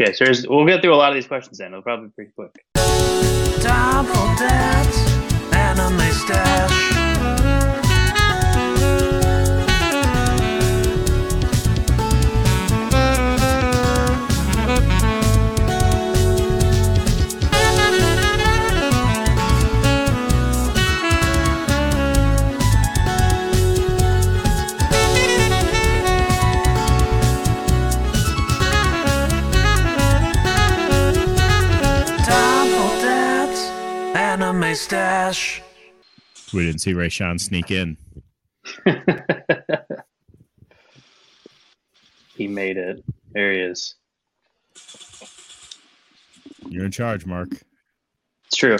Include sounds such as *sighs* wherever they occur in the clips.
Okay, so we'll get through a lot of these questions then. It'll probably be pretty quick. Dad's anime stash. Stash. We didn't see Ray Sean sneak in. *laughs* he made it. There he is. You're in charge, Mark. It's true.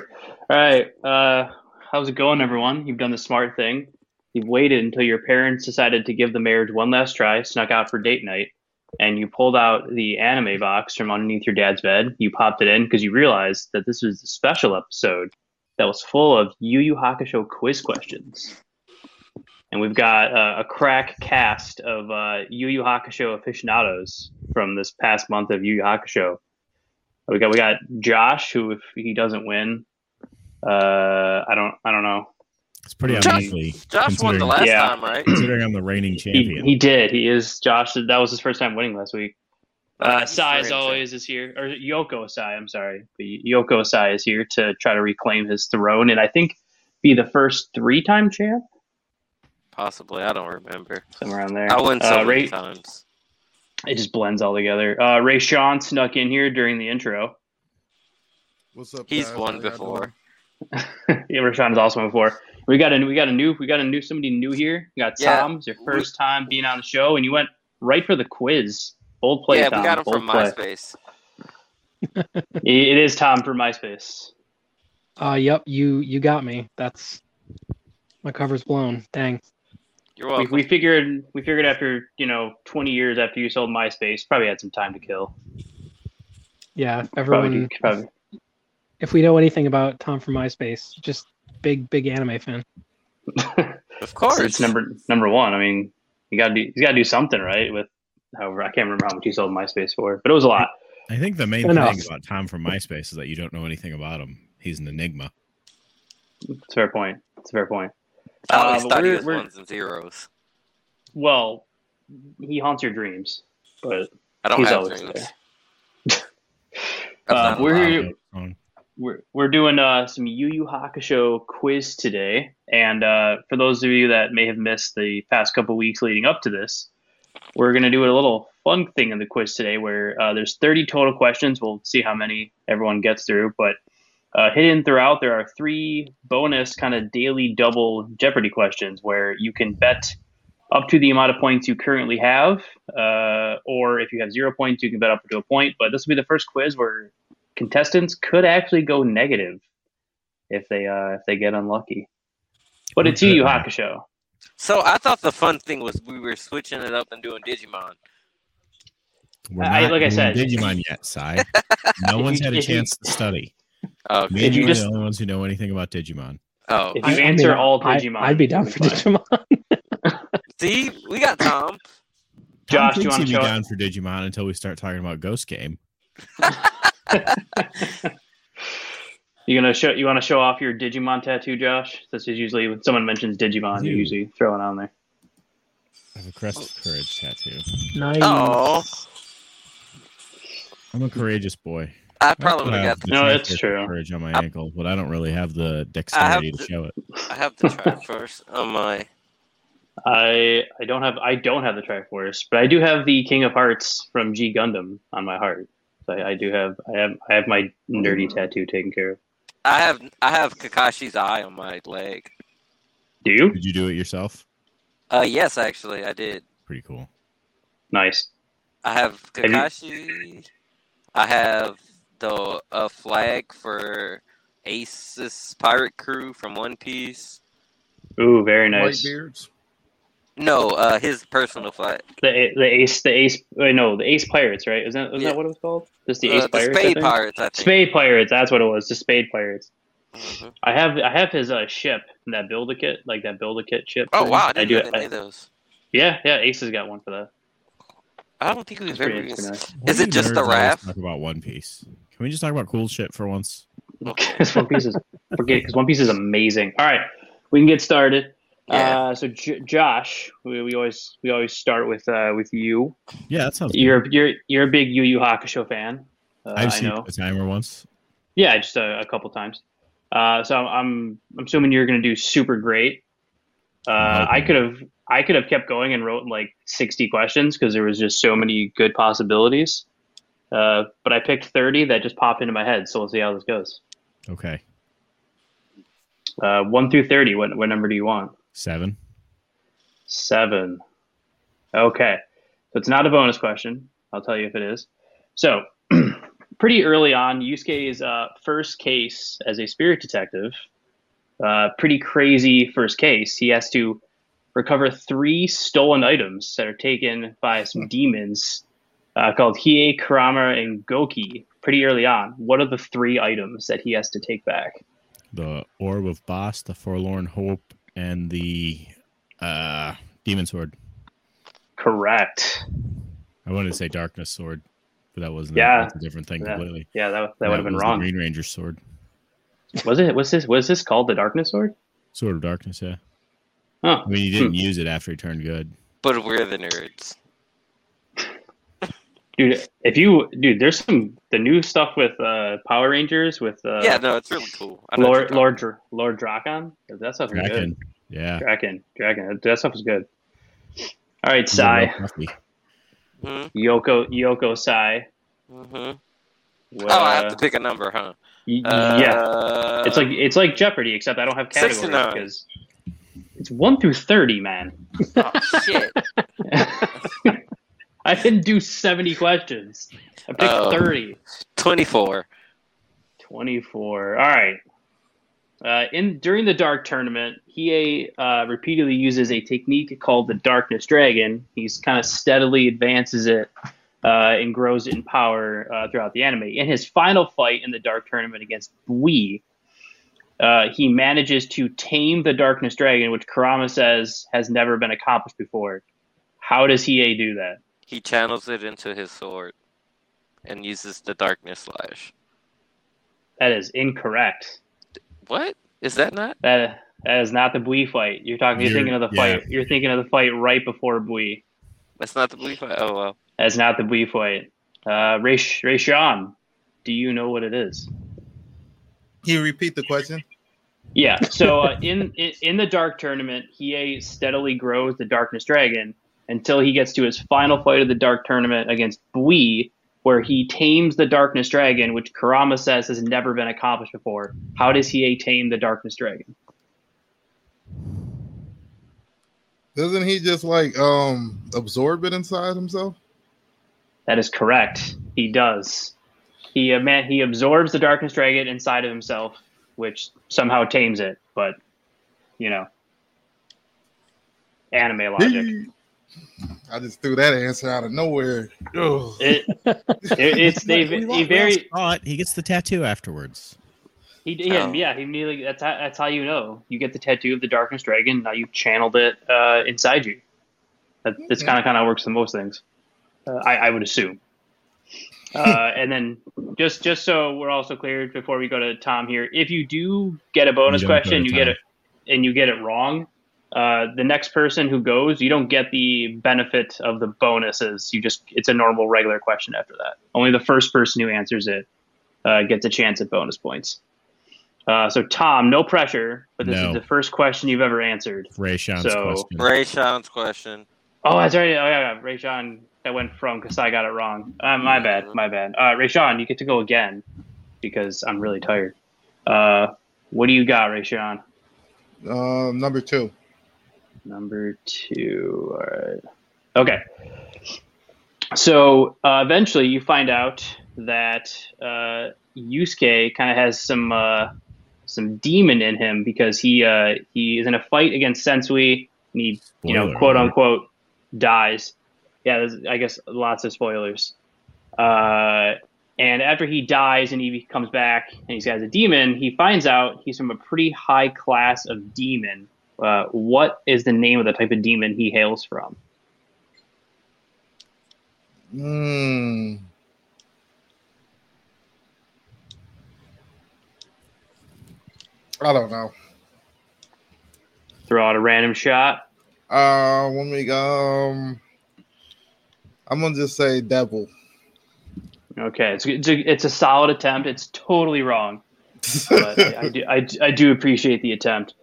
All right. Uh, how's it going, everyone? You've done the smart thing. You've waited until your parents decided to give the marriage one last try, snuck out for date night, and you pulled out the anime box from underneath your dad's bed. You popped it in because you realized that this was a special episode that was full of Yu Yu Hakusho quiz questions. And we've got uh, a crack cast of uh, Yu Yu Hakusho aficionados from this past month of Yu Yu Hakusho. We got we got Josh, who if he doesn't win, uh, I don't I don't know. It's pretty Josh- unlikely. Josh won the last Yeah. time, right? Considering I'm the reigning He, champion. he did. He is Josh. That was his first time winning last week. Uh, Sai, for as always, is here, or Yoko Sai. I'm sorry, but Yoko Sai is here to try to reclaim his throne, and I think be the first three-time champ Possibly, I don't remember. somewhere around there. I went so uh, many Ray, times. It just blends all together. Uh, Ray Sean snuck in here during the intro. What's up? He's guys? won How before. doing? *laughs* yeah, Ray Sean is also won before. We got a we got a new we got a new somebody new here. We got Yeah. Tom. It's your first time being on the show, and you went right for the quiz. Bold play, yeah, Tom. we got him Bold from play. MySpace. *laughs* It- It is Tom from MySpace. Uh, yep, you you got me. That's my cover's blown. Dang. You're We, welcome. we figured we figured after you know 20 years after you sold MySpace, probably had some time to kill. Yeah, if Probably, everyone. probably. If we know anything about Tom from MySpace, just big big anime fan. *laughs* of course. it's number number one. I mean, you got to do you got to do something right with. However, I can't remember how much you sold MySpace for, but it was a lot. I think the main Enough. thing about Tom from MySpace is that you don't know anything about him. He's an enigma. It's a fair point. It's a fair point. I always Uh, thought he we're- was we're- ones and zeros. Well, he haunts your dreams, but I don't he's have always dreams. there. *laughs* That's Uh, we're here- we're we're doing uh, some Yu Yu Hakusho quiz today, and uh, for those of you that may have missed the past couple weeks leading up to this, we're gonna do a little fun thing in the quiz today, where uh, there's 30 total questions. We'll see how many everyone gets through, but uh, hidden throughout there are three bonus kind of daily double Jeopardy questions where you can bet up to the amount of points you currently have, uh, or if you have zero points, you can bet up to a point. But this will be the first quiz where contestants could actually go negative if they uh, if they get unlucky. But it's Yu Yu Hakusho. So I thought the fun thing was we were switching it up and doing Digimon. we're I- not like I said- Digimon yet, Sai. *laughs* No one's had a chance to study. Oh, Me If and you you are just- the only ones who know anything about Digimon. oh. If you answer all Digimon, I'd be down for. Digimon. *laughs* See, we got Tom. Josh, Tom do you thinks wanna he'd be down for Digimon until we start talking about Ghost Game. *laughs* You gonna show you want to show off your Digimon tattoo, Josh? This is usually when someone mentions Digimon, you do. usually throw it on there. I have a Crest of Courage tattoo. Nice. Oh, I'm a courageous boy. I probably would have have got the No, the. that's Triforce of true. Courage on my I- ankle, but I don't really have the dexterity to the- show it. I have the Triforce on my. *laughs* I I don't have I don't have the Triforce, but I do have the King of Hearts from G Gundam on my heart. So I, I do have I have I have my nerdy tattoo taken care of. I have I have Kakashi's eye on my leg. Do you? Did you do it yourself? Uh, yes, actually, I did. Pretty cool. Nice. I have Have you- Kakashi. I have the a flag for Ace's pirate crew from One Piece. Ooh, very nice. Whitebeards. No, uh, his personal flag. The the ace the ace wait, no the ace pirates right? Isn't that, isn't Yeah. that what it was called? Just the Uh, ace the pirates. I Spade think? Pirates, I think. Spade pirates. That's what it was. The spade pirates. Mhm. I have I have his uh, ship that build a kit like that build a kit ship. Oh thing. wow, I didn't do. know they I- made those. yeah, yeah. Ace has got one for that. I don't think we've It's ever. used- pretty nice. Why Is it just nerds the always raft? Talk about One Piece. Can we just talk about cool shit for once? *laughs* Because One Piece is forget because One Piece is amazing. All right, we can get started. Yeah. Uh, so J- Josh, we, we always we always start with uh, with you. Yeah, that sounds. You're you're you're a big Yu Yu Hakusho fan. Uh, I've I seen know. the timer once. Yeah, just a, a couple times. Uh, so I'm I'm assuming you're going to do super great. Uh, I'm I could have I could have kept going and wrote like 60 questions because there was just so many good possibilities. Uh, but I picked 30 that just popped into my head. So we'll see how this goes. Okay, Uh, one through 30. What what number do you want? Seven. Seven. Okay. So it's not a bonus question. I'll tell you if it is. So, *clears throat* pretty early on, Yusuke's uh, first case as a spirit detective, uh, pretty crazy first case. He has to recover three stolen items that are taken by some demons uh, called Hiei, Kurama, and Goki pretty early on. What are the three items that he has to take back? The orb of Baast, the forlorn hope, and the uh, demon sword. Correct. I wanted to say darkness sword, but that wasn't. Yeah. that's a different thing Yeah. completely. Yeah, that, that would have been wrong. Green Ranger sword, Was it? Was this? Was this called the Darkness Sword? sword of darkness. Yeah, Oh, I mean he didn't use it after he turned good. But we're the nerds. Dude! If you, dude, there's some the new stuff with uh, Power Rangers with uh, yeah, no, it's really cool. I know what Lord Lord Dr- Lord Drakkon. That stuff is good. Yeah. Drakkon, Drakkon. That stuff is good. All right, Sai, real toughie. Yoko, Yoko, Sai. about. Mhm. What, Oh, I have uh, to pick a number, huh? y- Uh, yeah, it's like it's like Jeopardy, except I don't have categories because it's one through thirty, man. oh, shit. *laughs* I didn't do seventy questions. I picked Oh. thirty. 24. 24. All right. Uh, in during the Dark tournament, he uh, repeatedly uses a technique called the Darkness Dragon. He's kind of steadily advances it uh, and grows it in power uh, throughout the anime. In his final fight in the Dark tournament against Bui, uh, he manages to tame the Darkness Dragon, which Kurama says has never been accomplished before. How does Hiei do that? He channels it into his sword and uses the darkness slash. That is incorrect. What? Is that not? That that is not the Bui fight. You're talking. You're, You're- thinking of the yeah. fight. You're thinking of the fight right before Bui. That's not the blue fight? Oh, well. That's not the Bui fight. Uh, Ray Rayshawn, do you know what it is? Can you repeat the question? Yeah. So uh, in, in in the Dark tournament, he steadily grows the Darkness Dragon until he gets to his final fight of the Dark tournament against Bui, where he tames the Darkness Dragon, which Kurama says has never been accomplished before. How does he tame the Darkness Dragon? Doesn't he just like um absorb it inside himself? That is correct. He does. He uh, man, he absorbs the darkness dragon inside of himself, which somehow tames it. But you know, anime logic. I just threw that answer out of nowhere. It, it, it's *laughs* they he all- we all very saw. He gets the tattoo afterwards. he yeah, Oh. yeah he immediately that's how, that's how you know you get the tattoo of the darkness dragon. Now you've channeled it uh, inside you. That, that's kind of kind of works for most things. Uh, I, I would assume. *laughs* Uh, and then just just so we're also clear before we go to Tom here, if you do get a bonus You question, to you get it and you get it wrong, uh, the next person who goes, you don't get the benefit of the bonuses. You just it's a normal regular question after that. Only the first person who answers it uh, gets a chance at bonus points. Uh, so Tom, no pressure, but this No. is the first question you've ever answered. Ray Sean's So- question. Ray Sean's question. Oh, that's right. Oh, yeah, yeah. Ray Sean, that went from because I got it wrong. Uh, my bad. My bad. Uh, Ray Sean, you get to go again because I'm really tired. Uh, what do you got, Ray Sean? Um, number two. Number two. All right. Okay. So uh, eventually, you find out that uh, Yusuke kind of has some uh, some demon in him because he uh, he is in a fight against Sensui and he you know quote unquote dies. Yeah, there's, I guess lots of spoilers. Uh, and after he dies and he comes back and he's got a demon, he finds out he's from a pretty high class of demon. Uh, what is the name of the type of demon he hails from? Mm. I don't know. Throw out a random shot. Uh, let me um, I'm gonna just say devil. Okay, it's it's a, it's a solid attempt. It's totally wrong, *laughs* but I do I, I do appreciate the attempt.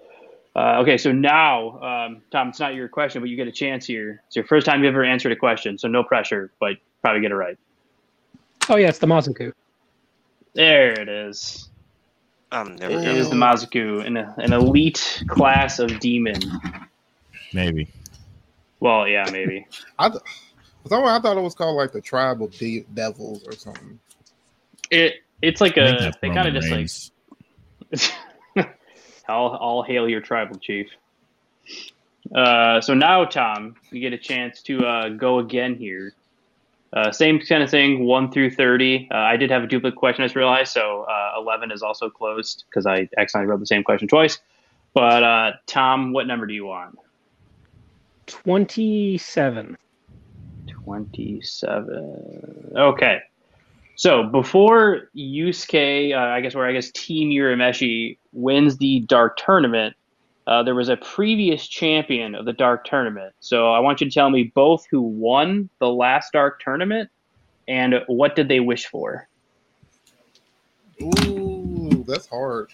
Uh, okay, so now, um, Tom, it's not your question, but you get a chance here. It's your first time you ever answered a question, so no pressure, but probably get it right. Oh yeah, it's the Mazoku. There it is. I'm never It gonna. is the Mazoku, an, an elite class of demon. Maybe. Well, yeah, maybe. *laughs* I, th- for some reason, I thought it was called like the tribe of de- devils or something. It it's like I a they kind of Roman just like *laughs* All all hail your tribal chief. Uh, so now, Tom, you get a chance to uh, go again here. Uh, same kind of thing, one through thirty. Uh, I did have a duplicate question, I just realized, so uh, eleven is also closed because I accidentally wrote the same question twice. But uh, Tom, what number do you want? Twenty-seven. 27. Okay. So before Yusuke, uh, I guess where I guess Team Urameshi wins the Dark Tournament, uh, there was a previous champion of the Dark Tournament. So I want you to tell me both who won the last Dark Tournament and what did they wish for. Ooh, that's hard.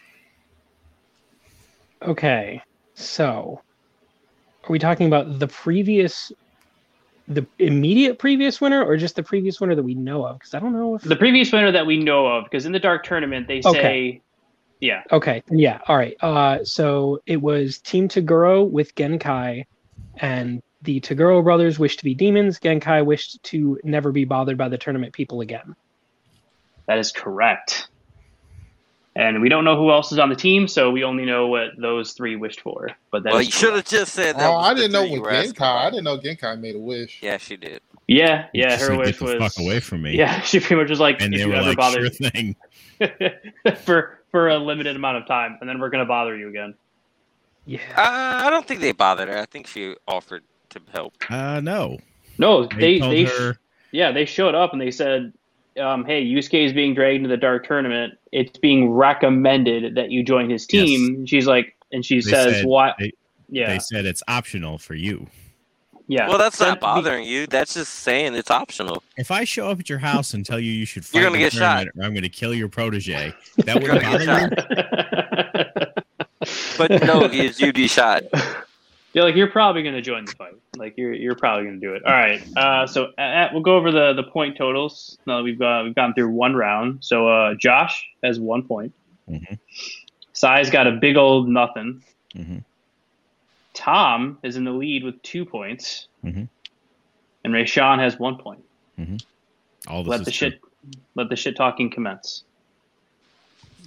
Okay, so are we talking about the previous, the immediate previous winner, or just the previous winner that we know of? Because I don't know if. The previous winner that we know of, because in the Dark Tournament they say, Okay. yeah, Okay, yeah, all right. Uh, so it was Team Toguro with Genkai, and the Toguro brothers wished to be demons. Genkai wished to never be bothered by the tournament people again. that is correct. And we don't know who else is on the team, so we only know what those three wished for. But that Well, you should have just said that. Oh, I didn't know three you what Genkai. I didn't know Genkai made a wish. Yeah, she did. Yeah, yeah, her said, wish "Get the was fuck away from me. Yeah, *laughs* she pretty much was like, And if they you were ever like, bother sure thing. *laughs* for for a limited amount of time, and then we're gonna bother you again. Yeah. Uh, I don't think they bothered her. I think she offered to help. Uh, no. No, They, they they her, yeah they showed up and they said, um, "Hey, Yusuke is being dragged into the dark tournament. It's being recommended that you join his team." She's like, and she They says, "What?" yeah, they said it's optional for you. yeah. Well, that's not bothering you. That's just saying it's optional. If I show up at your house and tell you you should *laughs* fight You're gonna the get shot. or I'm going to kill your protege, *laughs* that would gonna bother you? *laughs* But no, is you be shot. You're like you're probably going to join the fight. Like you're you're probably going to do it. All right. Uh, so uh, we'll go over the the point totals. Now that we've got we've gone through one round. So uh, Josh has one point. Mhm. Sai's got a big old nothing. Mhm. Tom is in the lead with two points, Mhm. and Rayshawn has one point. All this Let the true. shit let the shit talking commence.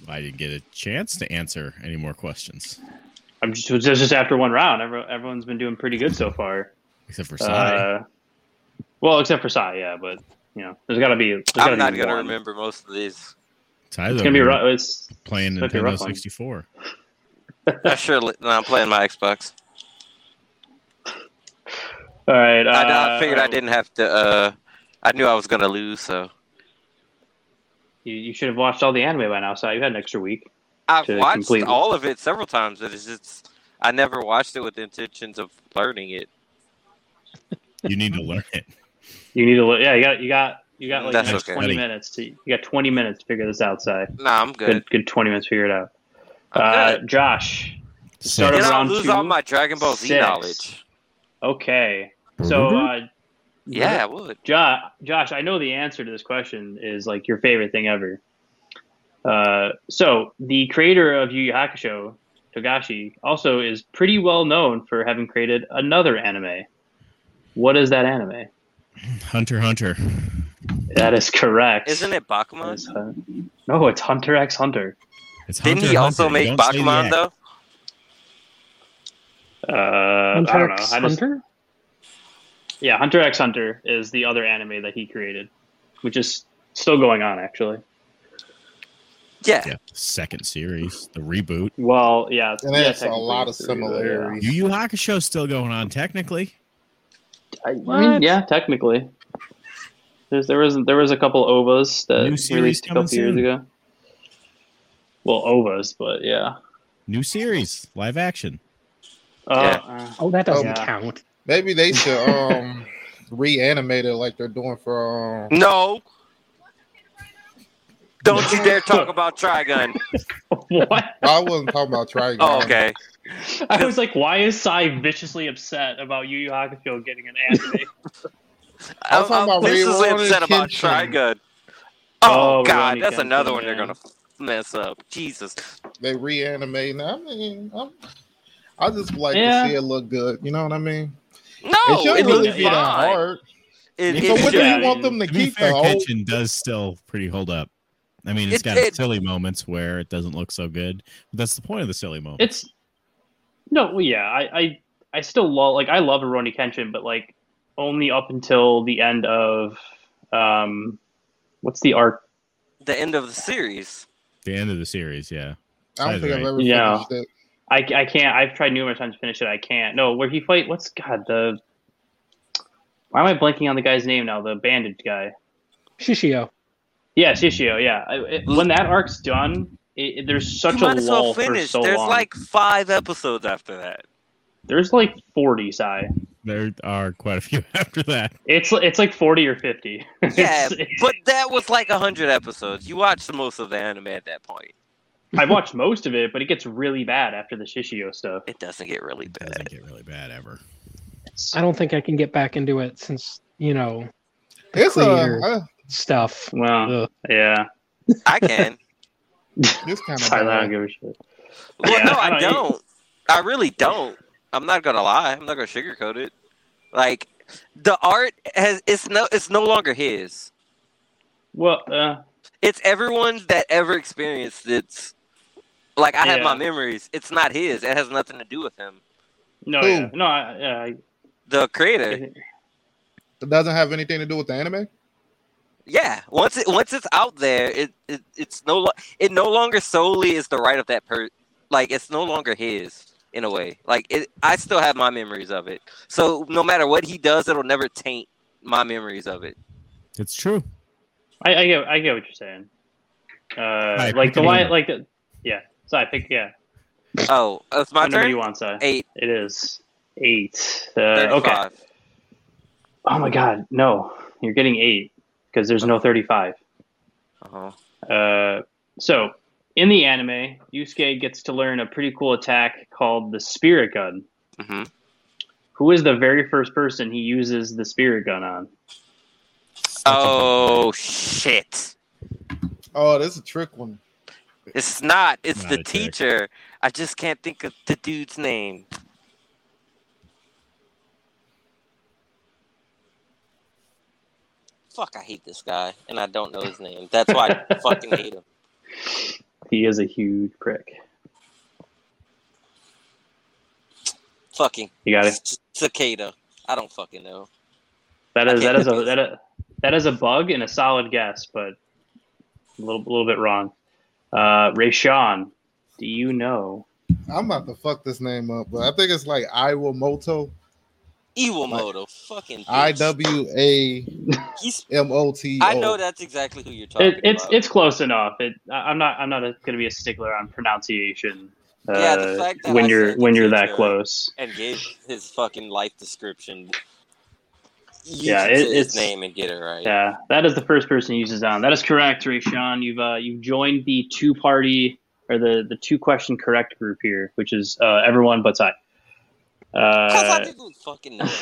I didn't get a chance to answer any more questions, I'm just this is just after one round. Everyone's been doing pretty good so far. except for Sai. Uh, well, except for Sai, yeah, but you know, there's got to be. There's I'm not gonna remember most of these. Sai's It's gonna be over rough. It's playing it's Nintendo 64. *laughs* I sure no, I'm playing my Xbox. All right. Uh, I, I figured I didn't have to. uh I knew I was gonna lose, so You, you should have watched all the anime by now, Sai. You had an extra week. I've watched complete- all of it several times. But it's just I never watched it with the intentions of learning it. You need to learn it. *laughs* You need to. look- Yeah, you got. You got. You got like next okay. twenty Buddy. minutes to. You got twenty minutes to figure this out, Sai. Nah, I'm good. Good. Good twenty minutes to figure it out. I'm Uh, good. Josh. Start Six. of I'll round lose two, all my Dragon Ball Z six. knowledge. Okay. So, uh, Yeah, I would. Josh, Josh, I know the answer to this question is like your favorite thing ever. Uh, so the creator of Yu Yu Hakusho, Togashi, also is pretty well known for having created another anime. What is that anime? Hunter Hunter. That is correct. Isn't it Bakuman? is, uh, no, it's Hunter x Hunter. It's Didn't Hunter he also Hunter. make Don't Bakuman though? Uh, I Hunter don't know. x I just, Hunter? yeah, Hunter x Hunter is the other anime that he created, which is still going on actually. Yeah. Yeah, second series, the reboot. Well, yeah, And yeah, a lot of it's the- yeah. similarities. Yu Yu Hakusho's still going on technically. I, I mean, yeah, technically. There's, there was there was a couple ovas that released a couple coming years ago. Well, ovas, but yeah. New series, live action. Uh, Yeah. uh, Oh, that doesn't Yeah. count. Maybe they should *laughs* um reanimate it like they're doing for um No. Don't you dare talk *laughs* about Trigun. what? I wasn't talking about Trigun. Oh, okay. I was like, why is Sai viciously upset about Yu Yu Hakusho getting an anime? *laughs* I was talking I'm, about I'm viciously Rurouni upset about Kenshin. Trigun. Oh, Oh, God, that's Kenshin, another one they're gonna mess up. Jesus. They reanimate. I mean, I'm, I just like Yeah. to see it look good. You know what I mean? No, it shouldn't it really looks be that fine. hard. It, So it what do you want them to To be keep fair, the whole? Kitchen does still pretty hold up. I mean, it's It- got it- silly moments where it doesn't look so good. But that's the point of the silly moment. It's no, well, yeah, I, I, I still love like I love Rurouni Kenshin, but like only up until the end of um, what's the arc? the end of the series. the end of the series, yeah. I don't think I've Right. ever Yeah. finished it. I, I can't. I've tried numerous times to finish it. I can't. No, where he fight? What's God the? Why am I blanking on the guy's name now? The bandaged guy. Shishio. Yeah, Shishio. Yeah, it, when that arc's done, it, it- there's such you a might as well lull for finish. so There's long. like five episodes after that. There's like forty, Sai. There are quite a few *laughs* after that. It's it's like forty or fifty. *laughs* Yeah, It's- it's- but that was like hundred episodes. You watched most of the anime at that point. I watched most of it, but it gets really bad after the Shishio stuff. It doesn't get really It bad. doesn't get really bad ever. I don't think I can get back into it since you know It's uh, Creator. a. Stuff. Well, Ugh. yeah. I can. it's kind of. I don't give a shit. Well, Yeah, no, I I don't- don't. I really don't. I'm not gonna lie. I'm not gonna sugarcoat it. Like the art has it's no it's no longer his. Well, uh, It's everyone's that ever experienced it's like I have my memories. It's not his. It has nothing to do with him. no, yeah, no, I, yeah, I- The creator. It doesn't have anything to do with the anime. Yeah. Once it once it's out there, it, it it's no it no longer solely is the right of that per like it's no longer his in a way. Like it I still have my memories of it. So no matter what he does, it'll never taint my memories of it. It's true. I, I get, I get what you're saying. Uh, Right, like the a line, like the, yeah. So I pick, yeah. Oh, it's my what number do turn. you want, Si? Eight. It is eight. Uh, okay. Oh my God, no! You're getting eight because there's no thirty-five. Uh-huh. Uh, so in the anime, Yusuke gets to learn a pretty cool attack called the Spirit Gun. hmm Who is the very first person he uses the Spirit Gun on? Oh shit! Oh, that's a trick one. It's not. It's Not the a trick. teacher. I just can't think of the dude's name. Fuck! I hate this guy, and I don't know his name. That's why I *laughs* fucking hate him. He is a huge prick. Fucking You got it. c- cicada. I don't fucking know. That I is can't that is a of that is, that is a bug and a solid guess, but a little a little bit wrong. Uh, Rayshawn, do you know? I'm about to fuck this name up, but I think it's like Iwamoto. Iwamoto. Fucking. bitch. I W A He's. M O T O. I know that's exactly who you're talking It, it's about. it's close enough. It I- I'm not I'm not going to be a stickler on pronunciation. Uh, Yeah, the fact that when I you're said when you're that close. and gave his fucking life description. You Yeah, it- his it's- name and get it right. Yeah, that is the first person he uses on. That is correct, Rayshawn. You've uh, you've joined the two party or the the two question correct group here, which is uh, everyone but I. Because I Uh, didn't fucking know. *laughs*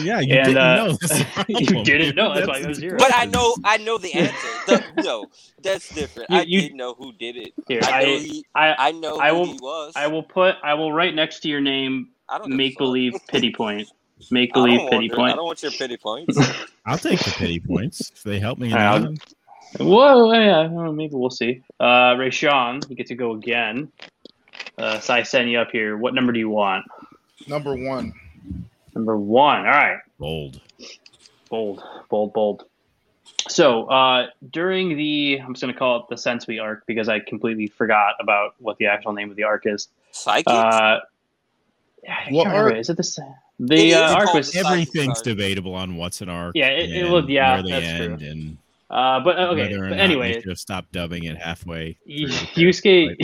Yeah, you And, didn't uh, know. *laughs* You didn't know, that's why I the go zero. but I know, I know the answer. The, *laughs* no, that's different. You- I you- did know who did it. Here, I know I- he. I I know I who will- he was. I will put I will write next to your name I don't make believe pity point. Make I don't believe want pity your- I point. don't want your pity points. I'll take the pity points if they help me. in I'll- the end. Whoa, yeah, maybe we'll see. Uh, Rayshawn, you get to go again. Uh, so I send you up here. What number do you want? Number one. Number one. All right. Bold. Bold, bold, bold. So uh, during the, I'm just going to call it the Sensui arc because I completely forgot about what the actual name of the arc is. Psychics. Uh, yeah, What arc? Is it the? Sen- The It is uh, arc called was Everything's debatable on what's an arc. Yeah, it- it and yeah, that's end true. and uh, but uh, okay. But anyway, should have stopped dubbing it halfway. Yusuke,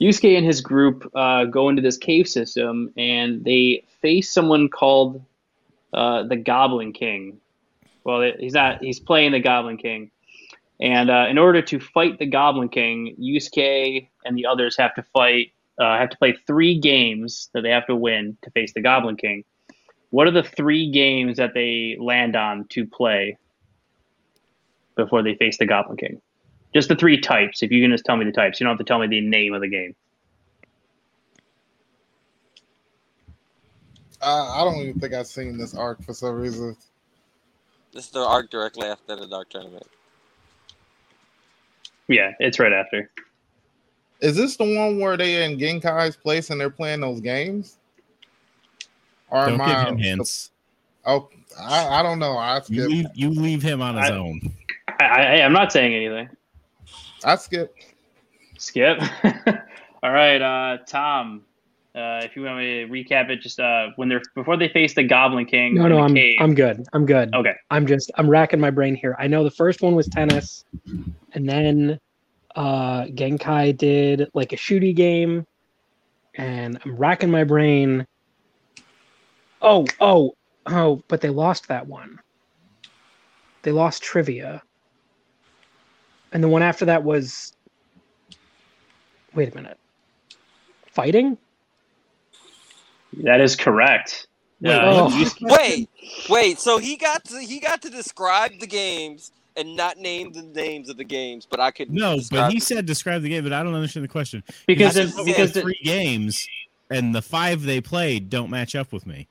Yusuke and his group uh, go into this cave system and they face someone called uh, the Goblin King. Well, he's not. He's playing the Goblin King, and uh, in order to fight the Goblin King, Yusuke and the others have to fight. Uh, have to play three games that they have to win to face the Goblin King. What are the three games that they land on to play before they face the Goblin King? Just the three types. If you can just tell me the types, you don't have to tell me the name of the game. I, I don't even think I've seen this arc for some reason. This is the arc directly after the Dark Tournament. Yeah, it's right after. Is this the one where they are in Genkai's place and they're playing those games? Or Don't am give I? him hints. Oh, I, I don't know. I You skip. leave, you leave him on his I- own. I, I, I'm not saying anything. I skip. Skip. *laughs* All right, uh, Tom. Uh, if you want me to recap it, just uh, when they're before they face the Goblin King. No, no, I'm cave. I'm good. I'm good. Okay. I'm just I'm racking my brain here. I know the first one was tennis, and then uh Genkai did like a shooty game, and I'm racking my brain. Oh, oh, oh! But they lost that one. They lost trivia, and the one after that was. Wait a minute. Fighting? That is correct. Wait, Uh, oh. Wait, wait. So he got to he got to describe the games and not name the names of the games, but I could No, but he said describe the game, but I don't understand the question. because He of, because the the, three games and the five they played don't match up with me.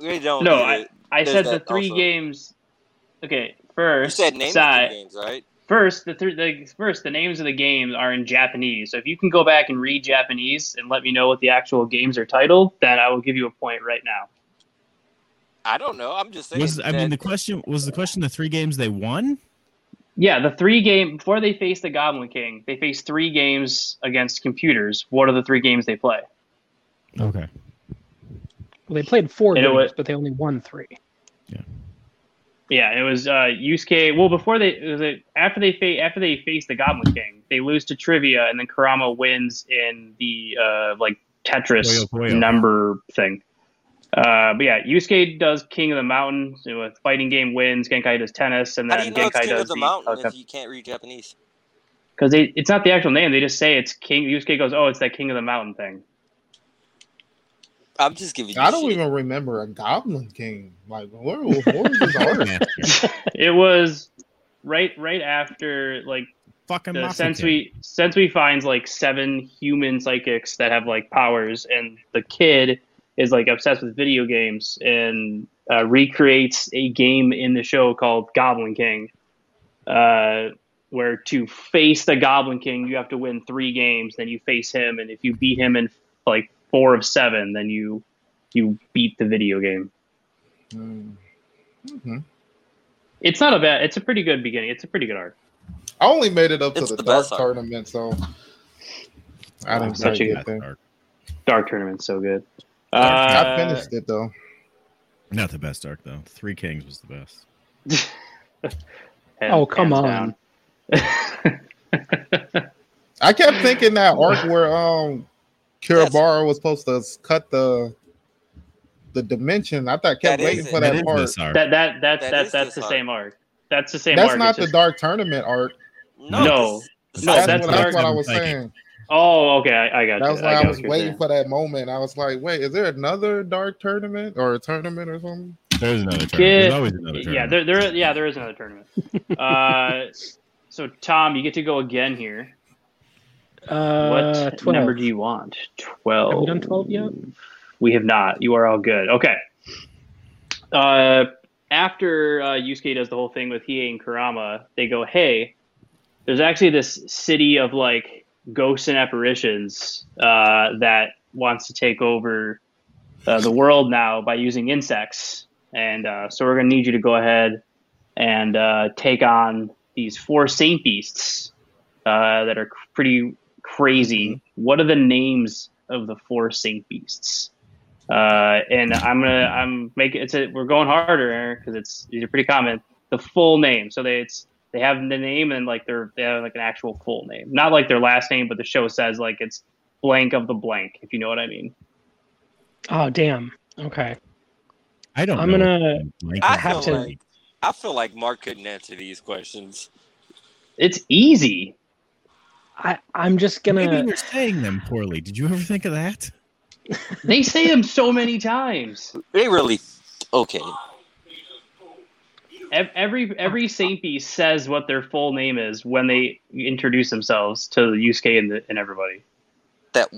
we don't. no, I. I said the three also. games. Okay, You first, said name Sai- of the games, right? First, the, th- the first the names of the games are in Japanese. So if you can go back and read Japanese and let me know what the actual games are titled, then I will give you a point right now. I don't know. I'm just saying. Was I that- mean the question was the question the three games they won? Yeah, the three game before they face the Goblin King, they face three games against computers. What are the three games they play? Okay. Well, they played four And games, was- but they only won three. Yeah, it was uh, Yusuke. Well, before they it was a, after they fa- after they face the Goblin King, they lose to trivia, and then Kurama wins in the uh, like Tetris Puyo Puyo. number thing. Uh, but yeah, Yusuke does King of the Mountain so with fighting game wins. Genkai does tennis, and How do then you know it's Genkai King does of the Mountain the if you can't read Japanese? because it's not the actual name. They just say it's King. Yusuke goes, "Oh, it's that King of the Mountain thing." I'm just giving you. I don't shit. even remember a Goblin King. Like, where, where was this *laughs* arc? *laughs* It was right right after like Fucking the Masakin. Sensui Sensui finds like seven human psychics that have like powers, and the kid is like obsessed with video games and uh, recreates a game in the show called Goblin King, uh, where to face the Goblin King you have to win three games, then you face him, and if you beat him in like four of seven, then you you beat the video game. Hmm. Mhm. It's not a bad. It's a pretty good beginning. It's a pretty good arc. I only made it up to the, the dark tournament, so I didn't Such a get That's there. dark. Dark tournament's so good. I Uh, finished it though. Not the best arc though. Three Kings was the best. *laughs* hands- Oh, come on. *laughs* I kept thinking that arc where um Kuwabara was supposed to cut the the dimension. I thought I kept That waiting for it. That that is part. this arc. that that that's That that's that's the arc. same arc. That's the same That's arc. not it's the just- dark tournament arc. No, No. this- No, that's, that's what, dark that's what I was Psychic. saying. Oh, okay. I, I got That you. was I why I, got was waiting saying. for that moment. I was like, wait, is there another dark tournament or a tournament or something? There's another tournament. Kid- There's always another tournament. Yeah, there, there, yeah, there is another tournament. *laughs* uh, so Tom, you get to go again here. Uh, what 12. number do you want? Twelve. Have we done 12 yet? We have not. You are all good. Okay. Uh, after uh, Yusuke does the whole thing with Hiei and Kurama, they go, "Hey, there's actually this city of like ghosts and apparitions uh, that wants to take over uh, the world now by using insects, and uh, so we're gonna need you to go ahead and uh, take on these four saint beasts uh, that are pretty crazy. What are the names of the four saint beasts? Uh, and I'm gonna I'm making it's a, we're going harder because it's these are pretty common. The full name, so they it's they have the name and like they're they have like an actual full name, not like their last name, but the show says like it's blank of the blank, if you know what I mean. Oh damn. Okay. I don't. I'm know gonna- I have to- like I feel like Mark couldn't answer these questions. It's easy. I I'm just gonna. Maybe you're saying them poorly. Did you ever think of that? They say them so many times. They really okay. Every every Saint Beast says what their full name is when they introduce themselves to the Yusuke and, the, and everybody. That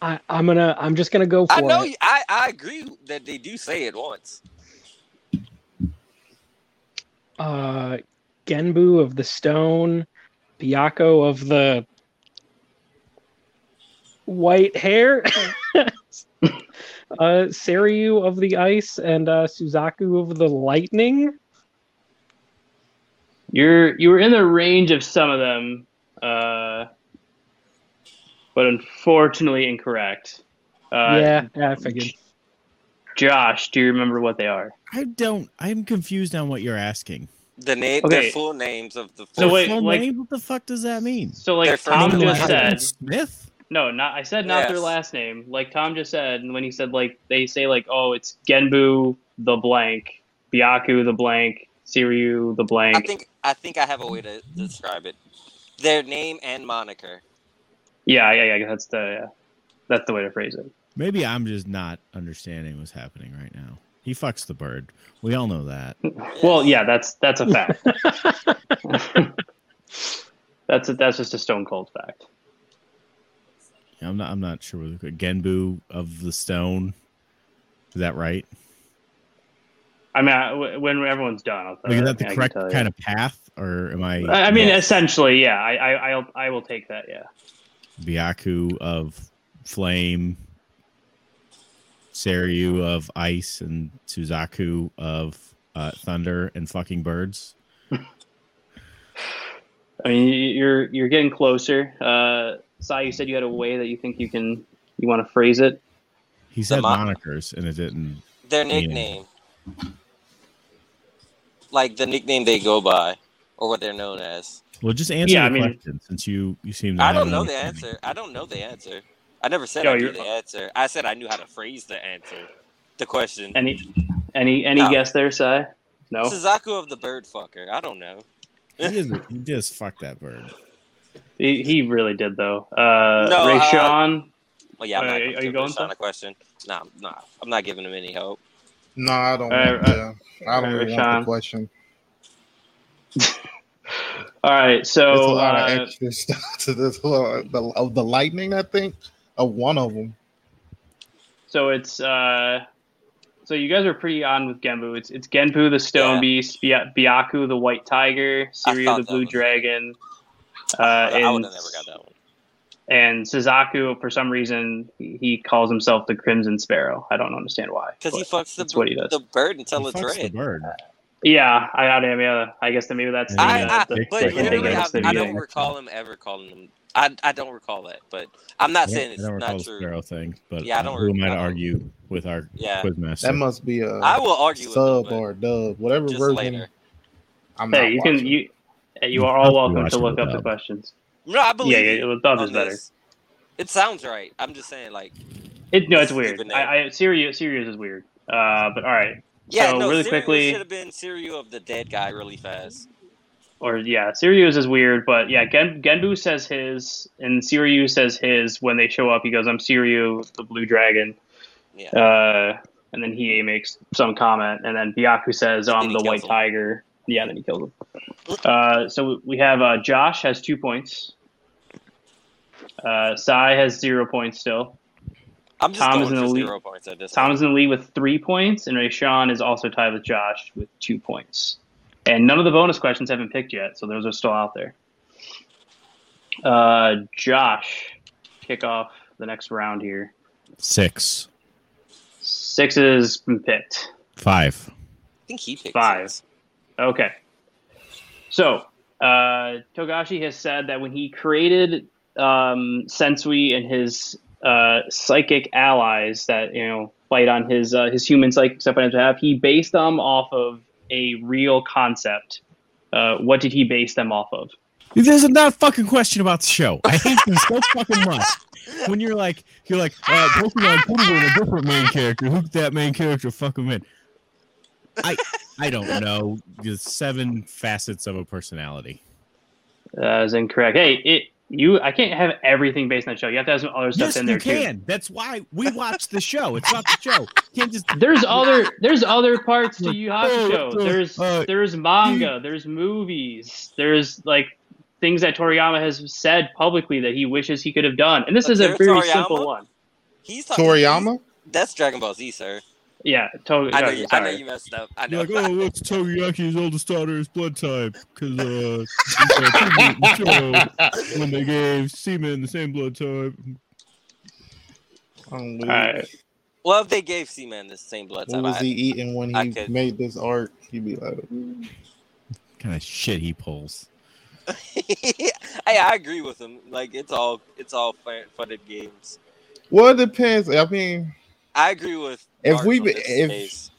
I, I'm gonna. I'm just gonna go for I know. it. you- I I agree that they do say it once. uh, Genbu of the stone, Byakko of the white hair, *laughs* uh, Seiryu of the ice, and uh, Suzaku of the lightning. You're you were in the range of some of them, uh, but unfortunately incorrect. Uh, yeah, yeah, I figured. Josh, do you remember what they are? I don't. I'm confused on what you're asking. The name, Okay. the full names of the. So wait, full like- name? What the fuck does that mean? So like Their Tom just was said, Smith. no, not I said not their last name. Like Tom just said, and when he said like they say like oh it's Genbu the blank, Byakko the blank, Seiryu the blank. I think I think I have a way to describe it. Their name and moniker. yeah, yeah, yeah. That's the yeah, that's the way to phrase it. Maybe I'm just not understanding what's happening right now. He fucks the bird. We all know that. *laughs* Well, yeah, that's that's a fact. *laughs* that's a, that's just a stone cold fact. I'm not. I'm not sure. Genbu of the stone. Is that right? I mean, I, when everyone's done, I'll tell is that the I correct kind of path, or am I? I I mean, essentially, yeah. I, I, I'll, I will take that. Yeah. Byakko of flame, Seiryu of ice, and Suzaku of uh, thunder and fucking birds. I mean, you're, you're getting closer. Uh, Sai, you said you had a way that you think you can, you want to phrase it. He said mon- monikers, and it didn't. Their Yeah. nickname. Like the nickname they go by, or what they're known as. Well, just answer Yeah, the I mean- question since you you seem. To I don't know the understanding. answer. I don't know the answer. I never said Yo, I knew the answer. I said I knew how to phrase the answer. The question. Any, any, any No. guess there, Sai? No. Suzaku of the bird fucker. I don't know. He, is, *laughs* he just fucked that bird. He, he really did though. Uh, No, Ray uh, Sean. Well, yeah, I'm not are gonna you going, Rashawn a question. Nah, nah, I'm not giving him any hope. No, I don't. All want right, the, I don't all right, really want the question. *laughs* All right. so There's a lot uh, of extra *laughs* stuff to this. uh, The of the lightning, I think, of one of them. So it's uh, so you guys are pretty on with Genbu. It's it's Genbu the Stone Yeah. Beast, Bya- Byakko the White Tiger, I Seiryu the Blue was- Dragon, uh, I would and have never got that one. and Suzaku for some reason he he calls himself the Crimson Sparrow. I don't understand why. Because he fucks the, what he does. the bird until He it's fucks the red. bird. yeah, I I, mean, yeah, I guess that maybe that's I- uh, I, I, the but second literally, I I, missed the I don't recall him ever calling them. I, I don't recall that, but I'm not I saying it's I don't recall not the true. sparrow thing, but Yeah, I uh, don't who am I to argue with our Yeah, quizmaster? That must be a I will argue with sub them, or dub, whatever just version. later. I'm not Hey, you can watching. you you You are all welcome to look up the questions. No, I believe Yeah, you yeah, Dub is better. this. It sounds right. I'm just saying, like, It no, it's weird. name. I, I Sirius Sirius is weird. Uh, but all right. yeah, So, no. really Sirius quickly- should have been Sirio of the dead guy really fast. Or yeah, Sirius is weird, but yeah, Gen, Genbu says his, and Sirius says his when they show up. He goes, "I'm Seiryu, the Blue Dragon," Yeah, uh, and then he makes some comment, and then Byakko says, "I'm he the White him. Tiger." Yeah, then he kills him. Uh, so we have uh, Josh has two points. Uh, Sai has zero points still. I'm just Tom is in the lead. zero points at this. Tom point. is in the lead with three points, and Ray Sean is also tied with Josh with two points. And none of the bonus questions have been picked yet, so those are still out there. Uh, Josh, kick off the next round here. Six, Six has been picked. five. I think he picked Five. six. Okay. So, uh, Togashi has said that when he created um, Sensui and his uh, psychic allies that you know fight on his uh, his human psychic stuff on his behalf. He based them off of a real concept. Uh, what did he base them off of? There's not a fucking question about the show. I hate them so fucking much. *laughs* When you're like, you're like, uh, Pokemon could have been a different main character. Who could that main character fuck him in? I, I don't know. The seven facets of a personality. That is incorrect. Hey, it you I can't have everything based on the show. You have to have some other stuff Yes, in there too. You can. That's why we watch the show. It's not the show. You can't just. There's *laughs* other there's other parts to Yu Yu Oh, Hakusho. There's uh, there's manga, there's movies, there's like things that Toriyama has said publicly that he wishes he could have done. And this is a very Toriyama? simple one. He's talking, Toriyama. That's Dragon Ball Z, sir. Yeah, totally. I know you. I know you messed up. I You're know. like, oh, *laughs* what's Togiyaki's oldest daughter's blood type? Because uh, it's a tribute in the when they gave Seaman the same blood type. Um, All right. well, if they gave Seaman the same blood type, What type, was I, he eating when he could- made this art? He'd be like, kind of shit he pulls. *laughs* hey, I agree with him. Like it's all it's all fun, fun and games. well, it depends. I mean, I agree with. If we- this if- case.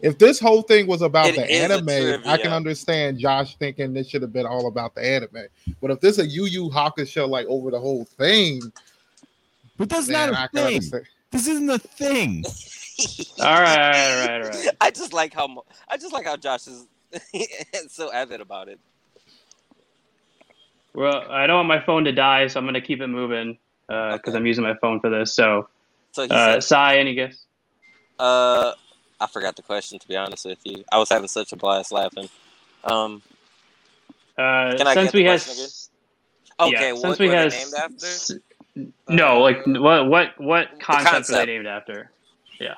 if this whole thing was about It the anime, I can understand Josh thinking this should have been all about the anime. But if this is a Yu Yu Hakusho like over the whole thing, But that's then not I a can thing. This isn't a thing. *laughs* All right, all right, all right, all right. I just like how I just like how Josh is *laughs* so avid about it. Well, I don't want my phone to die, so I'm gonna keep it moving because Okay. I'm using my phone for this. So, So uh, said, Sai, any guess? Uh, I forgot the question to be honest with you. I was having such a blast laughing. Um, Uh, Can I since we has okay, yeah, what since we they has named after? s- no, like what what what concept, are concept. they named after? Yeah.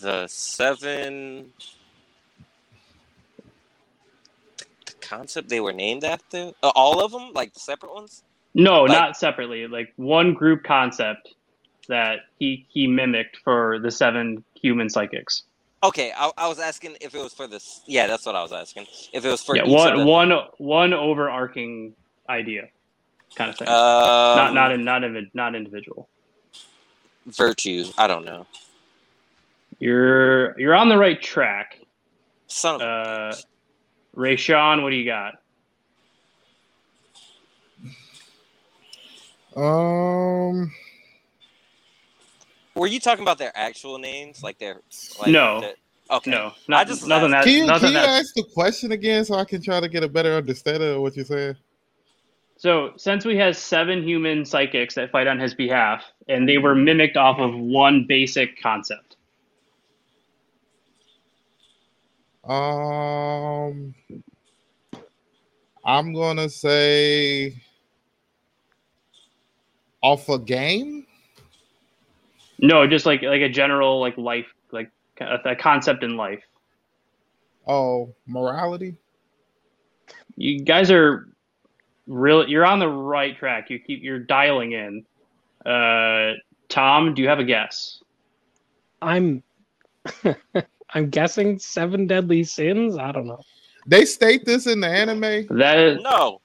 The seven. The concept they were named after? Uh, all of them, like the separate ones. No, Like- not separately. Like one group concept that he he mimicked for the seven human psychics. Okay, I, I was asking if it was for this. Yeah, that's what I was asking. If it was for yeah, one one one overarching idea, kind of thing. Um, not not in, not in, not individual. virtue. I don't know. You're you're on the right track. Son of Uh, bitch. Rayshawn, what do you got? Um, Were you talking about their actual names, like their? Like No. their- okay. No, not just was nothing that can you, nothing can you that. ask the question again so I can try to get a better understanding of what you're saying? So Sensui has seven human psychics that fight on his behalf, and they were mimicked off of one basic concept. Um, I'm gonna say off a game. No, just like like a general like life like a, a concept in life. Oh, morality. You guys are really you're on the right track. You keep you're dialing in. Uh, Tom, do you have a guess? I'm *laughs* I'm guessing seven deadly sins. I don't know. They state this in the anime. That is No,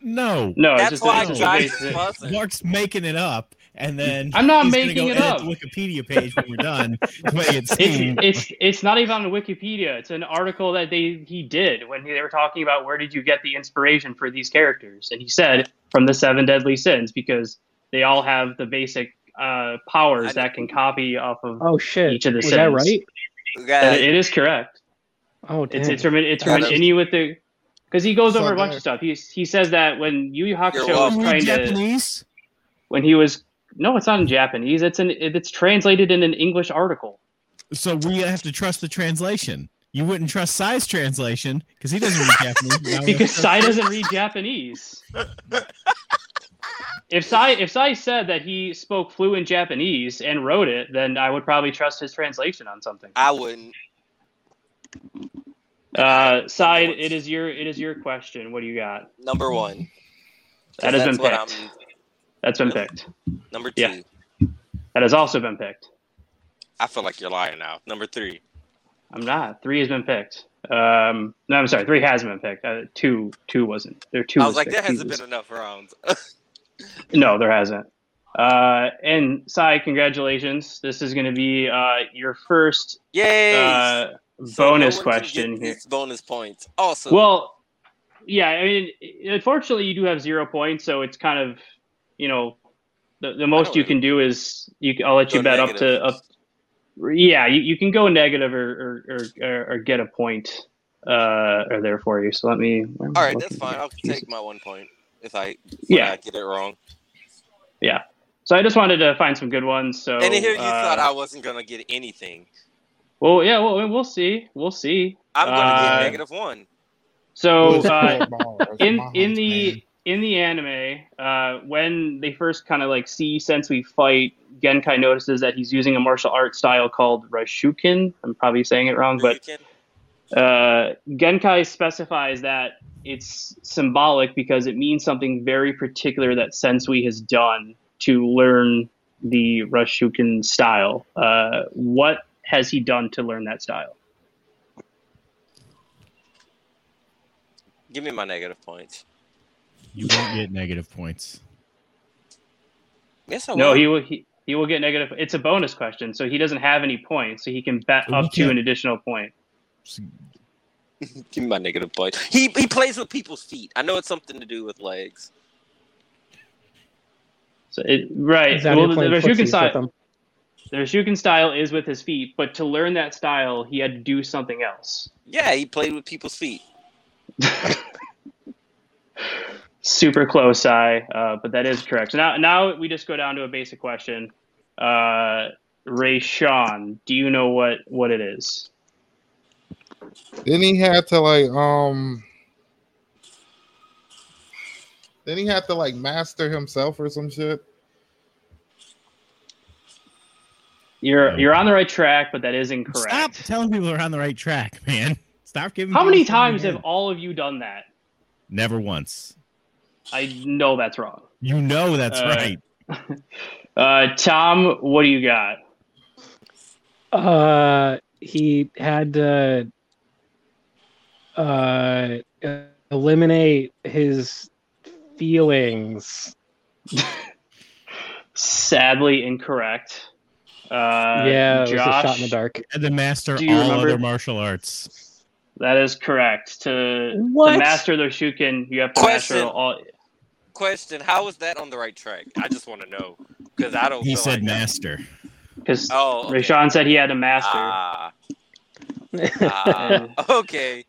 No. no. That's just, why Josh basic- is fussing. Mark's making it up, and then I'm not he's making go it edit up. The Wikipedia page when we're done *laughs* to make It's it's it's not even on Wikipedia. It's an article that they he did when they were talking about where did you get the inspiration for these characters, and he said from the seven deadly sins because they all have the basic uh, powers that can copy off of. Oh shit! Each of the Was that sins. right? We That it is correct. Oh damn. It's it's from it's from an Adam. Inuit the because he goes So over a bunch there- of stuff. He he says that when Yu Yu You're Hakusho was welcome. Read trying to when he was no, it's not in Japanese. It's in it's translated in an English article. So we have to trust the translation. You wouldn't trust Sai's translation because he doesn't read Japanese. Now we have because Sai doesn't read Japanese. *laughs* If Sai if Sai said that he spoke fluent Japanese and wrote it, then I would probably trust his translation on something. I wouldn't. Uh, Sai, it is your it is your question. What do you got? Number one. That has been picked. That's been Really? picked. Number two. Yeah. That has also been picked. I feel like you're lying now. Number three. I'm not. Three has been picked. Um, no, I'm sorry, three hasn't been picked. Uh, two, two wasn't. There two. I was like, picked. there hasn't was- been enough rounds. *laughs* No, there hasn't. Uh, and Sai, congratulations. This is going to be uh, your first Yay! uh, So no bonus one question here. bonus points. Awesome. Well, yeah, I mean, unfortunately, you do have zero points, so it's kind of, you know, the, the most you can do is you. I'll let you bet up to up. Yeah, you, you can go negative or or, or, or, get a point uh, are there for you. So let me. where am I All right, that's fine. here? I'll take my one point if I Yeah. yeah get it wrong. Yeah. So I just wanted to find some good ones. So and here you uh, thought I wasn't gonna get anything. Well, yeah, well, we'll see. We'll see. I'm gonna Uh, get negative one. So uh, *laughs* in in the in the anime, uh, when they first kind of like see Sensui fight, Genkai notices that he's using a martial art style called Rashukin. I'm probably saying it wrong, but Ryuken? Uh, Genkai specifies that it's symbolic because it means something very particular that Sensui has done to learn the Rashukin style. Uh, what has he done to learn that style? Give me my negative points. You won't get negative points. Yes, I will. No, he will. He, he will get negative. It's a bonus question, so he doesn't have any points, so he can bet So up to can't- an additional point. *laughs* Give me my negative point. He he plays with people's feet. I know it's something to do with legs. So it, right. Is that Well, the, playing the Rashukin style, the Rashukin style is with his feet, but to learn that style, he had to do something else. Yeah, he played with people's feet. *laughs* Super close, I. Uh, but that is correct. So now, now we just go down to a basic question. Uh, Ray Sean, do you know what what it is? Then he had to like um. Then he had to like master himself or some shit. You're you're on the right track, but that is incorrect. Stop telling people they're on the right track, man. Stop giving. How many times have all of you done that? Never once. I know that's wrong. You know that's Uh, right. *laughs* Uh, Tom, what do you got? Uh, he had to uh, eliminate his feelings. Sadly incorrect. Uh, yeah, it was Josh, a shot in the dark. And to master all remember- other martial arts. That is correct. To, What? to master the Shukin, you have to Question. master all. Question: How is that on the right track? I just want to know because I don't. He feel said like master. Because Oh, okay. Rashawn said he had a master. Ah, ah, *laughs* okay.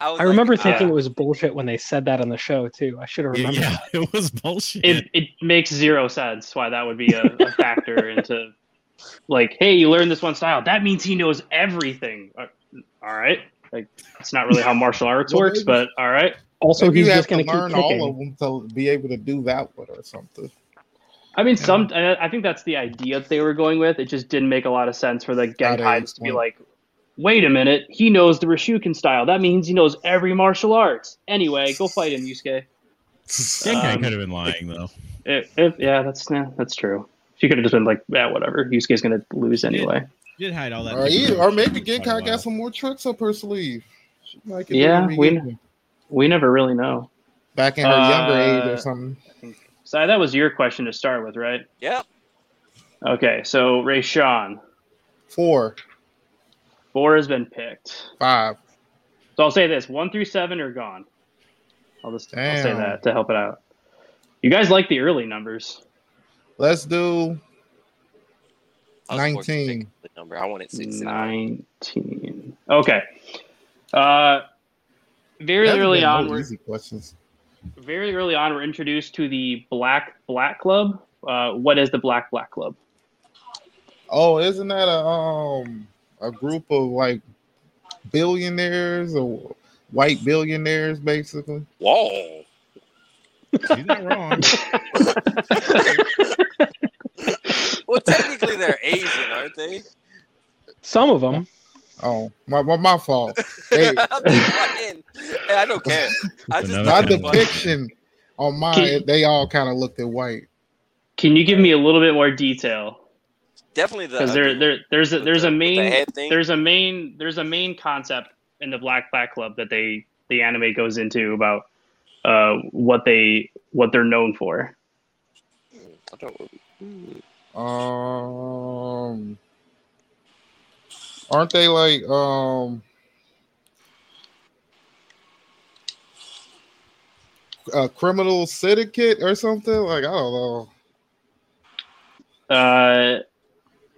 I, was I remember like, thinking ah. it was bullshit when they said that on the show too. I should have remembered. Yeah, remembered. *laughs* it was bullshit. it it makes zero sense why that would be a, a factor *laughs* into like, hey, you learned this one style. That means he knows everything. Uh, All right, like it's not really how *laughs* martial arts Well, works, maybe- but all right. Also, Maybe he's you have just going to keep learn all of them to be able to do that one or something. I mean, some. I I think that's the idea that they were going with. It just didn't make a lot of sense for the How to be like, wait a minute, he knows the Rishukin style. That means he knows every martial arts. Anyway, go fight him, Yusuke. Genkai um, could have been lying though. If, if, yeah, that's yeah, that's true. She could have just been like, yeah, whatever. Yusuke's gonna lose anyway. Did hide all that. Or, either, or maybe Quite Genkai got some more tricks up her sleeve. She Yeah, we- We never really know. back in her younger age Uh, or something. So that was your question to start with, right? Yep. Okay, so Ray Sean, Four, four has been picked. five. So I'll say this: one through seven are gone. I'll just I'll say that to help it out. You guys like the early numbers? Let's do I was more 19. the number. I wanted six. Nineteen. Okay. Uh, very Hasn't early on, we're easy questions. very early on we're introduced to the Black Black Club. Uh, what is the Black Black Club? Oh, isn't that a um a group of like billionaires or white billionaires basically? Whoa. She's not wrong. *laughs* Well, technically they're Asian, aren't they? Some of them. Oh, my my, my fault. Hey, *laughs* I'm just playing. Hey, I don't care. I just Another my kind of think it's depiction on mine, Can- they all kind of looked at white. Can you give me a little bit more detail? Definitely the Because there, there, there's a there's the- a with the main thing. there's a main there's a main concept in the Black Black Club that they the anime goes into about uh, what they what they're known for. Um, aren't they like um a criminal syndicate or something? Like I don't know. Uh,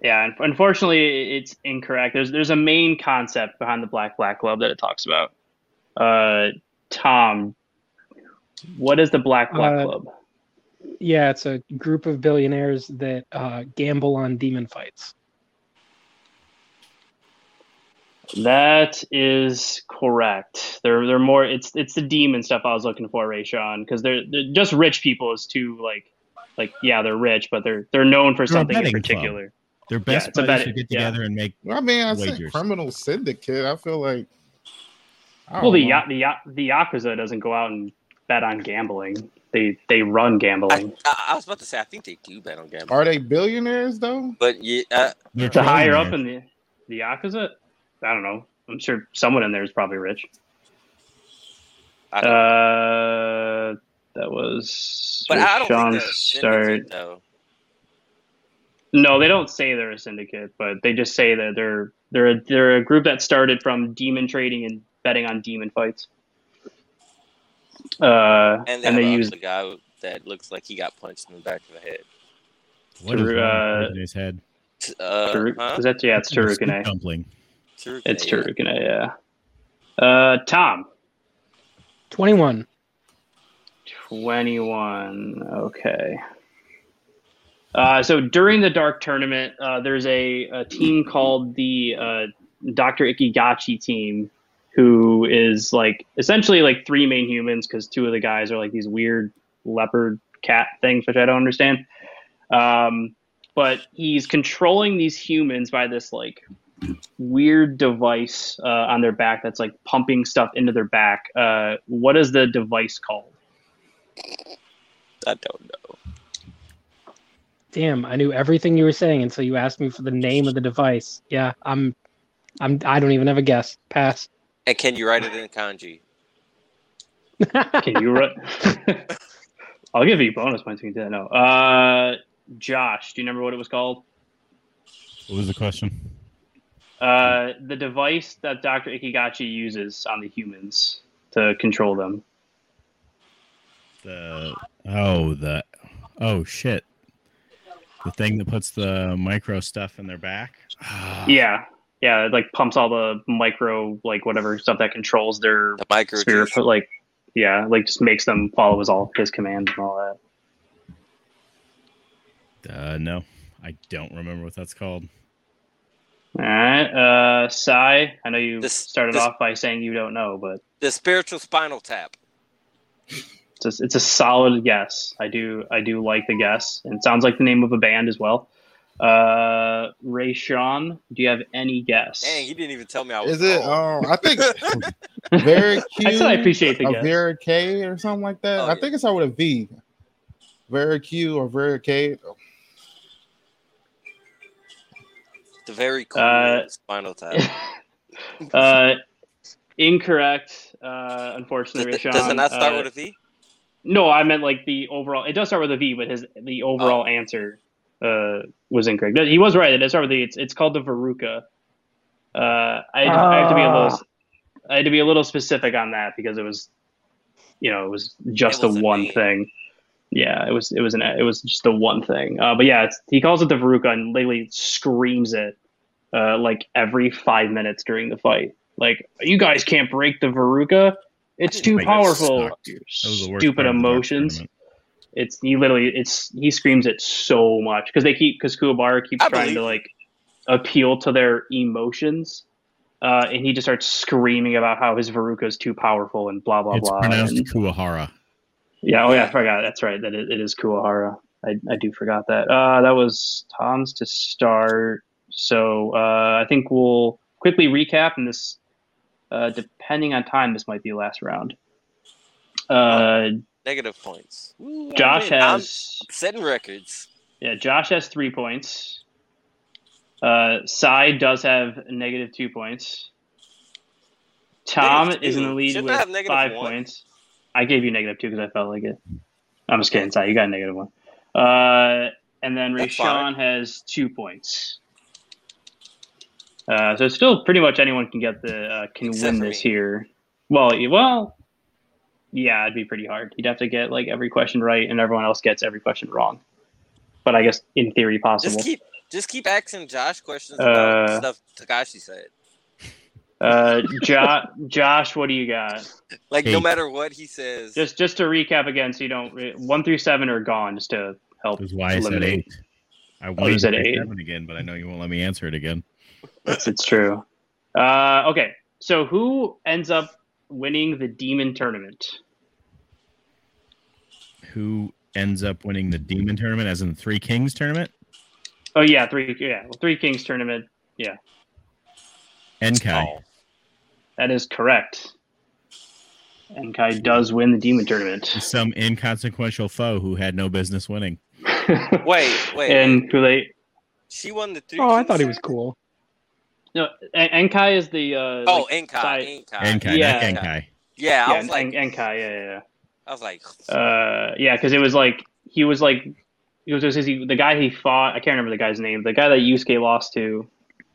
yeah, un- unfortunately, it's incorrect. There's there's a main concept behind the Black Black Club that it talks about. Uh, Tom, what is the Black Black Uh, Club? Yeah, it's a group of billionaires that uh, gamble on demon fights. That is correct. They're they're more. It's it's the demon stuff I was looking for, Rayshawn, because they're, they're just rich people is too like like yeah they're rich, but they're they're known for They're something in particular. club. Particular. They're best it's a buddies bet- who get yeah. together and make. I mean, I said Wagers. criminal syndicate. I feel like. I Well, the don't know. the ya- the yakuza doesn't go out and bet on gambling. They they run gambling. I, I was about to say I think they do bet on gambling, Are they billionaires though? but yeah, uh, They're the higher up in the the yakuza, I don't know. I'm sure someone in there is probably rich. Uh, that was but I don't think they're Sean's a start. though. No, they don't say they're a syndicate, but they just say that they're they're a, they're a group that started from demon trading and betting on demon fights. Uh, And they, and they use the guy that looks like he got punched in the back of the head. What is Taru- wrong uh, with his head? Uh, Taru- huh? is that yeah? It's It's a soup Tarukane. dumpling. Tarukane, It's yeah. Yeah. Uh, Tom. 21. 21. Okay. Uh, so during the Dark Tournament, uh, there's a, a team called the uh, Dr. Ikigachi team, who is like essentially like three main humans because two of the guys are like these weird leopard cat things, which I don't understand. Um, but he's controlling these humans by this like weird device uh, on their back that's like pumping stuff into their back. Uh, what is the device called? I don't know. Damn, I knew everything you were saying until you asked me for the name of the device. Yeah, I'm I'm I don't even have a guess. Pass. And can you write it in kanji? Can you write? *laughs* I'll give you bonus points if you do that. No. Uh, Josh, do you remember what it was called? What was the question? Uh, the device that Dr. Ikigachi uses on the humans to control them. The oh the oh shit. The thing that puts the micro stuff in their back. Ah, *sighs* Yeah. Yeah, it like pumps all the micro, like whatever stuff that controls their The micro spirit, but like, yeah, like just makes them follow his all his commands and all that. Uh, no, I don't remember what that's called. All right, uh, Sai, I know you This- started this- off by saying you don't know, but The spiritual spinal tap. It's a, it's a solid guess. I do I do like the guess, and it sounds like the name of a band as well. Uh, Ray Sean, do you have any guess? Dang, he didn't even tell me I was Is it? wrong. Um, I think *laughs* very cute. *laughs* I said I appreciate the guess. a guess. Vera K or something like that. Oh, I yeah. think it's out with a V. Very cute or Vera K. the very cool Uh, spinal tap. *laughs* uh, incorrect. Uh, unfortunately, Ray Does, Sean. does it not start uh, with a V? No, I meant like the overall. It does start with a V, but his the overall Oh. answer uh, was incorrect. He was right. It does start with the. It's, it's called the Veruca. Uh, I, I have to be a little. I had to be a little specific on that because it was, you know, it was just It the a one thing. Yeah, it was. It was an. It was just the one thing. Uh, but yeah, it's, he calls it the Veruca and literally screams it, uh, like every five minutes during the fight. Like you guys can't break the Veruca. It's too powerful. sucked. Your That was the worst Stupid part of the Dark emotions it's he literally it's he screams it so much because they keep because Kuwabara keeps I trying believe to like appeal to their emotions, uh, and he just starts screaming about how his Veruca is too powerful and blah blah It's blah. pronounced and- Kuahara. yeah, oh yeah, I forgot. That's right. That it, it is Kuwahara. I, I do forgot that. Uh, that was Tom's to start. So uh, I think we'll quickly recap, and this, uh, depending on time, this might be last round. Uh, Negative points. Ooh, I Josh win. I'm has setting records. Yeah, Josh has three points. Uh, Sai does have negative two points. Tom Negative is in the lead Shouldn't with five one? points. I gave you negative two because I felt like it. I'm just kidding. Sorry, you got a negative one. Uh, and then That's Rayshawn has two points. Uh, so it's still pretty much anyone can get the uh, can Except win this me. here. Well, well, yeah, it'd be pretty hard. You'd have to get like every question right, and everyone else gets every question wrong. But I guess in theory possible. Just keep just keep asking Josh questions Uh, about stuff Togashi said. Uh, jo- Josh, what do you got? Like no matter what he says. Just just to recap again, so you don't re- one through seven are gone, just to help. That's why I said eliminate. eight. I you wanted said to say eight. seven again, but I know you won't let me answer it again. It's, it's true. Uh, okay, so who ends up winning the demon tournament? Who ends up winning the Demon Tournament, as in the Three Kings Tournament? Oh yeah, three yeah three kings tournament. Yeah. Enkai. Oh. That is correct. Enkai does win the demon tournament. *laughs* Some inconsequential foe who had no business winning. *laughs* Wait, wait. and who they? she won the three. Oh, I thought he was cool. No, En- Enkai is the. Uh, Oh, like, Enkai. side- Enkai. Enkai, Yeah. not Genkai. Yeah, I yeah, was like, En- Enkai. Yeah, yeah. I was like. Uh, yeah, because it was like he was like it was, it was he, the guy he fought. I can't remember the guy's name. The guy that Yusuke lost to.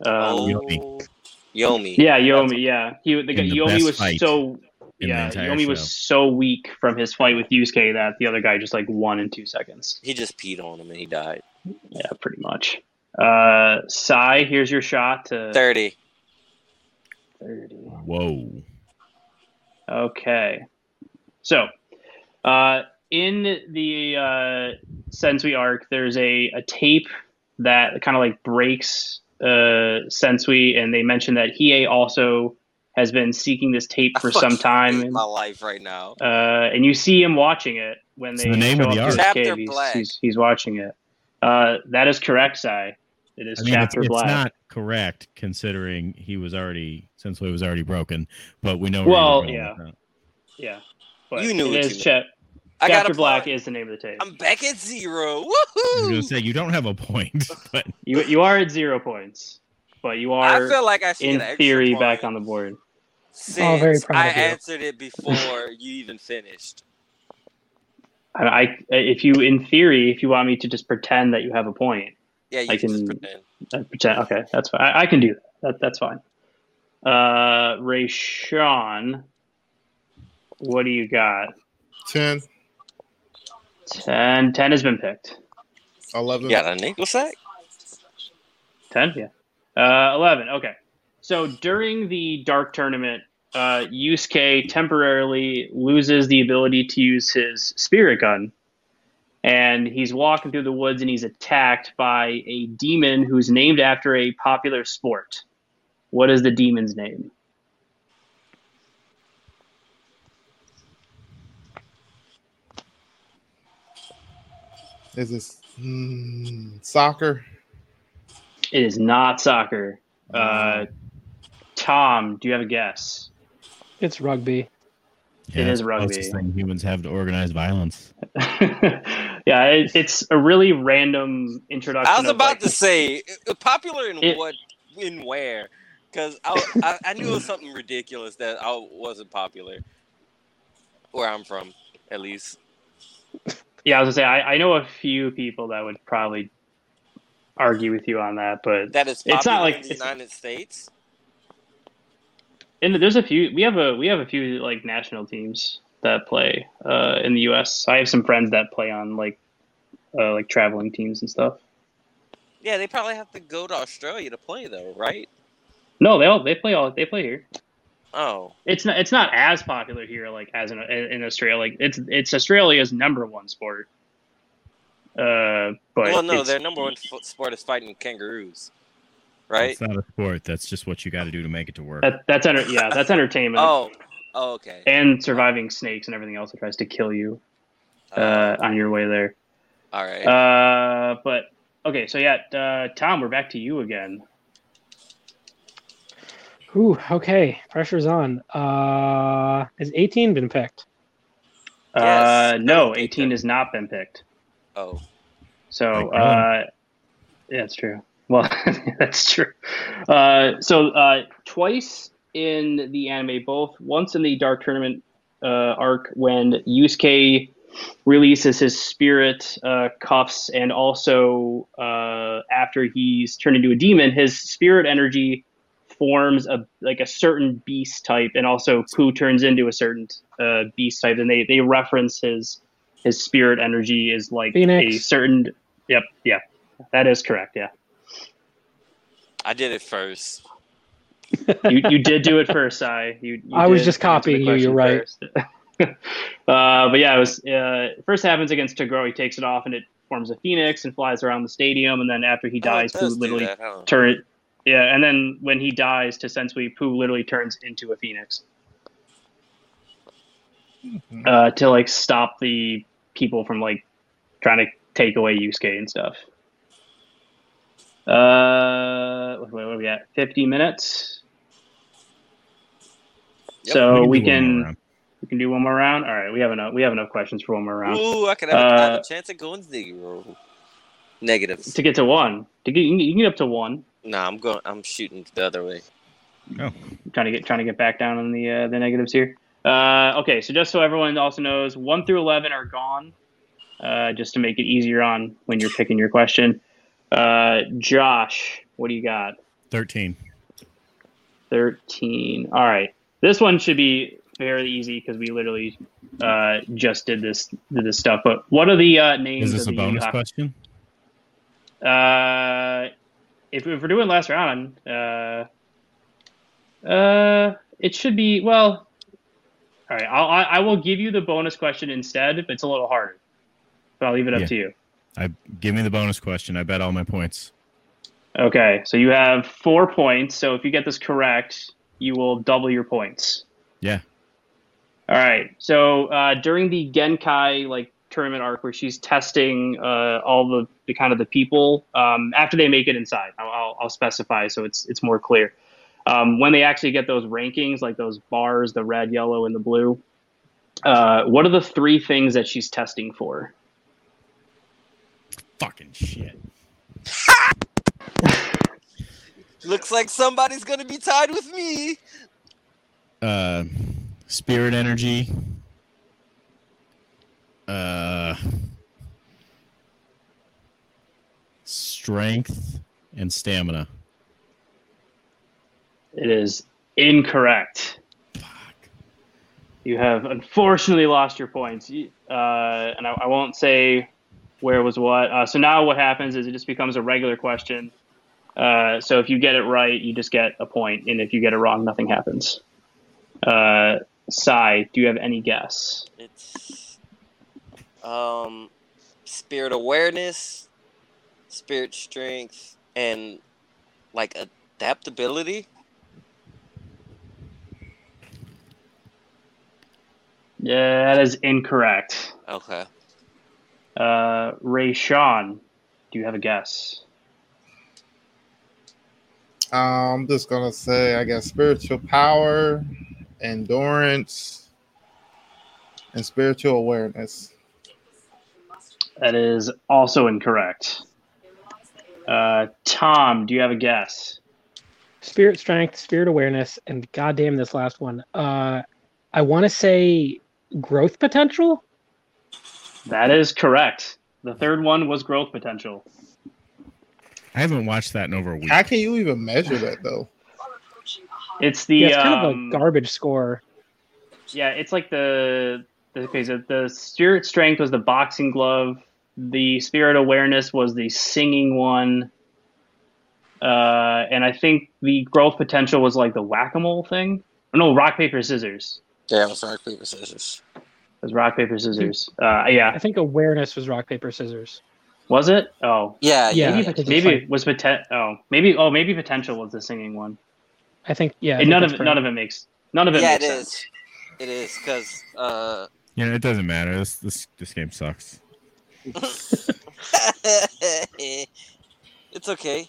Um, oh, Yomi. Yomi. Yeah, Yomi. Yeah, he the guy, In the Yomi was fight so. Yeah, entire Yomi was so weak from his fight with Yusuke that the other guy just like won in two seconds. He just peed on him and he died. Yeah, pretty much. Uh, Sai, here's your shot to 30. 30. Whoa. Okay. So, uh, in the uh, Sensui arc, there's a, a tape that kind of like breaks uh, Sensui, and they mention that Hiei also has been seeking this tape for I some time. hate my life right now. uh, and you see him watching it when It's they the name show of the up arc. Cave. He's, he's, he's watching it. Uh, that is correct, Sai. It is I mean, it's, chapter it's black. not correct considering he was already since Sensui was already broken, but we know. Well, you're yeah. Yeah, but You knew it what is you chap- I got chapter a black point. is the name of the tape. I'm back at zero. I was Woohoo! gonna say you don't have a point, *laughs* but You you are at zero points, but you are. I feel like I should in get an extra theory point back on the board. Since Oh, very proud I of you. answered it before you even finished. I, I if you in theory, if you want me to just pretend that you have a point, Yeah, you I can can- pretend. I pretend. Okay, that's fine. I, I can do that. that that's fine. Uh, Ray Sean, what do you got? 10, 10, 10 has been picked. 11. You got a nickel sack? 10 yeah uh 11 okay so during the dark tournament uh yusuke temporarily loses the ability to use his spirit gun and he's walking through the woods and he's attacked by a demon who's named after a popular sport what is the demon's name Is this mm, soccer? it is not soccer uh tom do you have a guess It's rugby. yeah, is it's the rugby. closest thing humans have to organize violence. *laughs* yeah it, it's a really random introduction I was about like, to say, popular in It- what, in where? Because I, I, I knew it was something ridiculous that I wasn't popular. Where I'm from, at least. Yeah, I was gonna say I, I know a few people that would probably argue with you on that, but That is It's popular not like- in the United States. and there's a few. We have a we have a few like national teams that play uh, in the U.S. I have some friends that play on like uh, like traveling teams and stuff. Yeah, they probably have to go to Australia to play, though, right? No, they all they play all they play here. Oh, It's not it's not as popular here like as in in Australia. Like it's it's Australia's number one sport. Uh, but well, no, their number one f- sport is fighting kangaroos, right? It's not a sport. That's just what you got to do to make it to work. that, that's enter, yeah that's entertainment. Oh, oh, okay. and surviving snakes and everything else that tries to kill you uh, on your way there. all right. Uh, but okay, so yeah, uh, Tom, we're back to you again. Ooh, okay. Pressure's on. Uh, has 18 been picked? Uh, Yes, no, 18 has not been picked. oh, So, uh, yeah, that's true. Well, *laughs* that's true. Uh, so, uh, twice in the anime, both once in the Dark Tournament uh, arc when Yusuke releases his spirit uh, cuffs, and also uh, after he's turned into a demon, his spirit energy forms a like a certain beast type, and also Puu turns into a certain uh, beast type, and they they reference his his spirit energy is like a certain. Yep, yeah, that is correct. Yeah. I did it first. You, you did do it first, I. You, you I was just copying you, you're right. *laughs* uh, but yeah, it was uh, first happens against Toguro. He takes it off and it forms a phoenix and flies around the stadium. And then after he Oh, dies, Puu literally that, huh? turn. Yeah, and then when he dies to Sensui, Puu literally turns into a phoenix uh, to like stop the people from like trying to take away Yusuke and stuff. Uh, what, what are we at? Fifty minutes. Yep. So we do one more can we can do one more round. All right, we have enough. We have enough questions for one more round Ooh, I could have, a- I have Uh, a chance at going zero. Negatives. to get to one. To get you can, get up to one. Nah, I'm going. I'm shooting the other way. trying to get trying to get back down on the uh, the negatives here. Uh, okay, so just so everyone also knows, one through eleven are gone, uh, just to make it easier on when you're picking your question. Uh, Josh, what do you got? 13. Thirteen. All right, this one should be fairly easy because we literally uh, just did this did this stuff. But what are the uh, names? Is this a the Yu Yu bonus Ha- question? Uh, if, if we're doing last round, uh, uh, it should be well. All right, I'll, I I will give you the bonus question instead. But it's a little harder, but I'll leave it up Yeah. to you. I give me the bonus question. I bet all my points. Okay, so you have four points. So if you get this correct, you will double your points. Yeah. All right. So uh, during the Genkai like tournament arc, where she's testing uh, all the, the kind of the people um, after they make it inside, I'll, I'll, I'll specify so it's it's more clear. Um, when they actually get those rankings, like those bars, the red, yellow, and the blue, uh, what are the three things that she's testing for? Fucking shit. *laughs* Looks like somebody's gonna be tied with me. Uh, spirit energy. Uh, strength and stamina. It is incorrect. Fuck. You have unfortunately lost your points, uh, and I, I won't say where was what. Uh, so now what happens is it just becomes a regular question. Uh, so if you get it right, you just get a point, and if you get it wrong, nothing happens. Uh, Sai, do you have any guess? It's um, spirit awareness, spirit strength, and like adaptability. Yeah, that is incorrect. Okay. Uh, Ray Sean, do you have a guess? I'm just gonna say, I guess spiritual power, endurance, and spiritual awareness. That is also incorrect. Uh, Tom, do you have a guess? Spirit strength, spirit awareness, and goddamn this last one. Uh, I want to say growth potential. That is correct. The third one was growth potential. I haven't watched that in over a week. How can you even measure that though? It's the yeah, it's kind um, of a garbage score. yeah, it's like the the okay, so the spirit strength was the boxing glove. The spirit awareness was the singing one. Uh, and I think the growth potential was like the whack a mole thing. No, rock paper scissors. Yeah, it was rock paper scissors. It was rock paper scissors. Uh, yeah, I think awareness was rock paper scissors. Was it? Oh, Yeah, Yeah, yeah. maybe because maybe like- it was poten- Oh, maybe oh maybe potential was the singing one. I think yeah. I think none of that's it, none of it makes none of it Yeah, it makes is. sense. It is because uh, You know, it doesn't matter. This this this game sucks. *laughs* it's okay.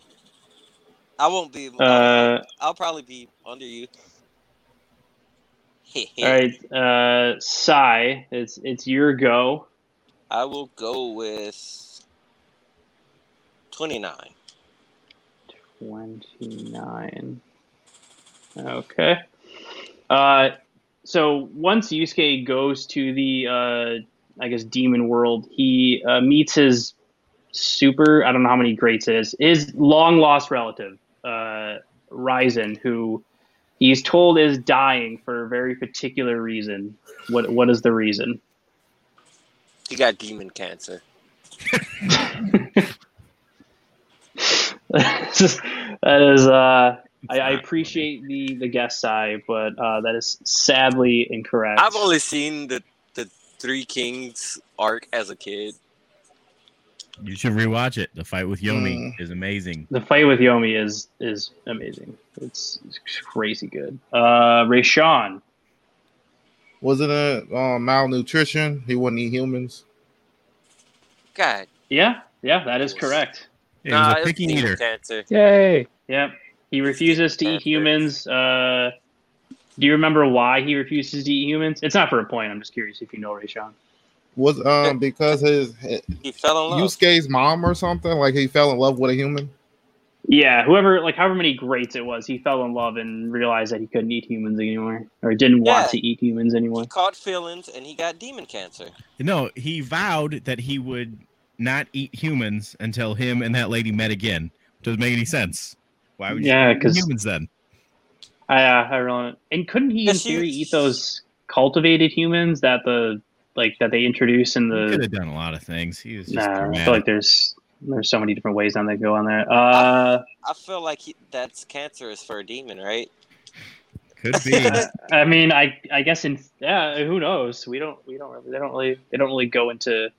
I won't be. Uh, I'll probably be under you. *laughs* all right, uh, Sai, it's it's your go. I will go with twenty-nine. Twenty nine. Okay. Uh, so once Yusuke goes to the, uh, I guess, demon world, he uh, meets his super, I don't know how many greats it is, his long lost relative, uh, Raizen, who he's told is dying for a very particular reason. What What is the reason? He got demon cancer. *laughs* *laughs* *laughs* that is, uh, I, I appreciate the the guest side, but uh, that is sadly incorrect. I've only seen the the Three Kings arc as a kid. You should rewatch it. The fight with Yomi Mm. is amazing. the fight with Yomi is is amazing. It's, it's crazy good. Uh, Rayshawn. Wasn't it uh, malnutrition? He wouldn't eat humans. God, Yeah, yeah, that is correct. Yeah, nah, he was a picky demon eater. cancer. Yay! Yep. He refuses to eat humans. Uh, do you remember why he refuses to eat humans? It's not for a point. I'm just curious if you know Rayshawn. Was um because his, his He fell in love. Yusuke's mom or something? Like he fell in love with a human. Yeah, whoever, like, however many greats it was, he fell in love and realized that he couldn't eat humans anymore, or didn't want to eat humans anymore. He caught feelings and he got demon cancer. No, he vowed that he would not eat humans until him and that lady met again. Doesn't make any sense. Why would you Yeah, eat 'cause- humans then? I, uh, I really, and couldn't he, in Yes, he- theory, eat those cultivated humans that the like that they introduce in He could have done a lot of things. He was just Nah, I feel like there's there's so many different ways on that go on there. Uh, I feel like he, that's cancerous for a demon, right? could be. *laughs* I mean, I I guess in yeah, who knows? We don't we don't really they don't really they don't really go into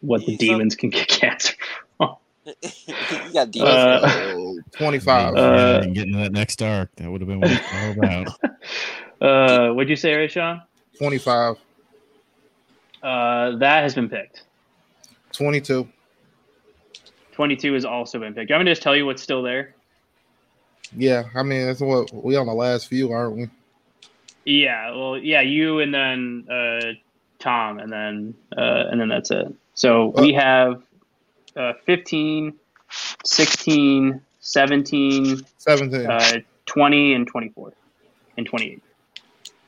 what the demons can get *laughs* cancer. from. *laughs* he got demon Uh. Oh, 25. Uh, and getting to that next arc, that would have been what it's all about. *laughs* Uh, what'd you say, Ray Sean? 25. Uh, that has been picked. 22. 22 has also been picked. Do you want me to just tell you what's still there? Yeah, I mean that's what we on the last few, aren't we? Yeah, well, yeah, you and then uh, Tom, and then uh, and then that's it. So we have uh, 15, 16, 17, 17. uh, 20, and 24, and 28.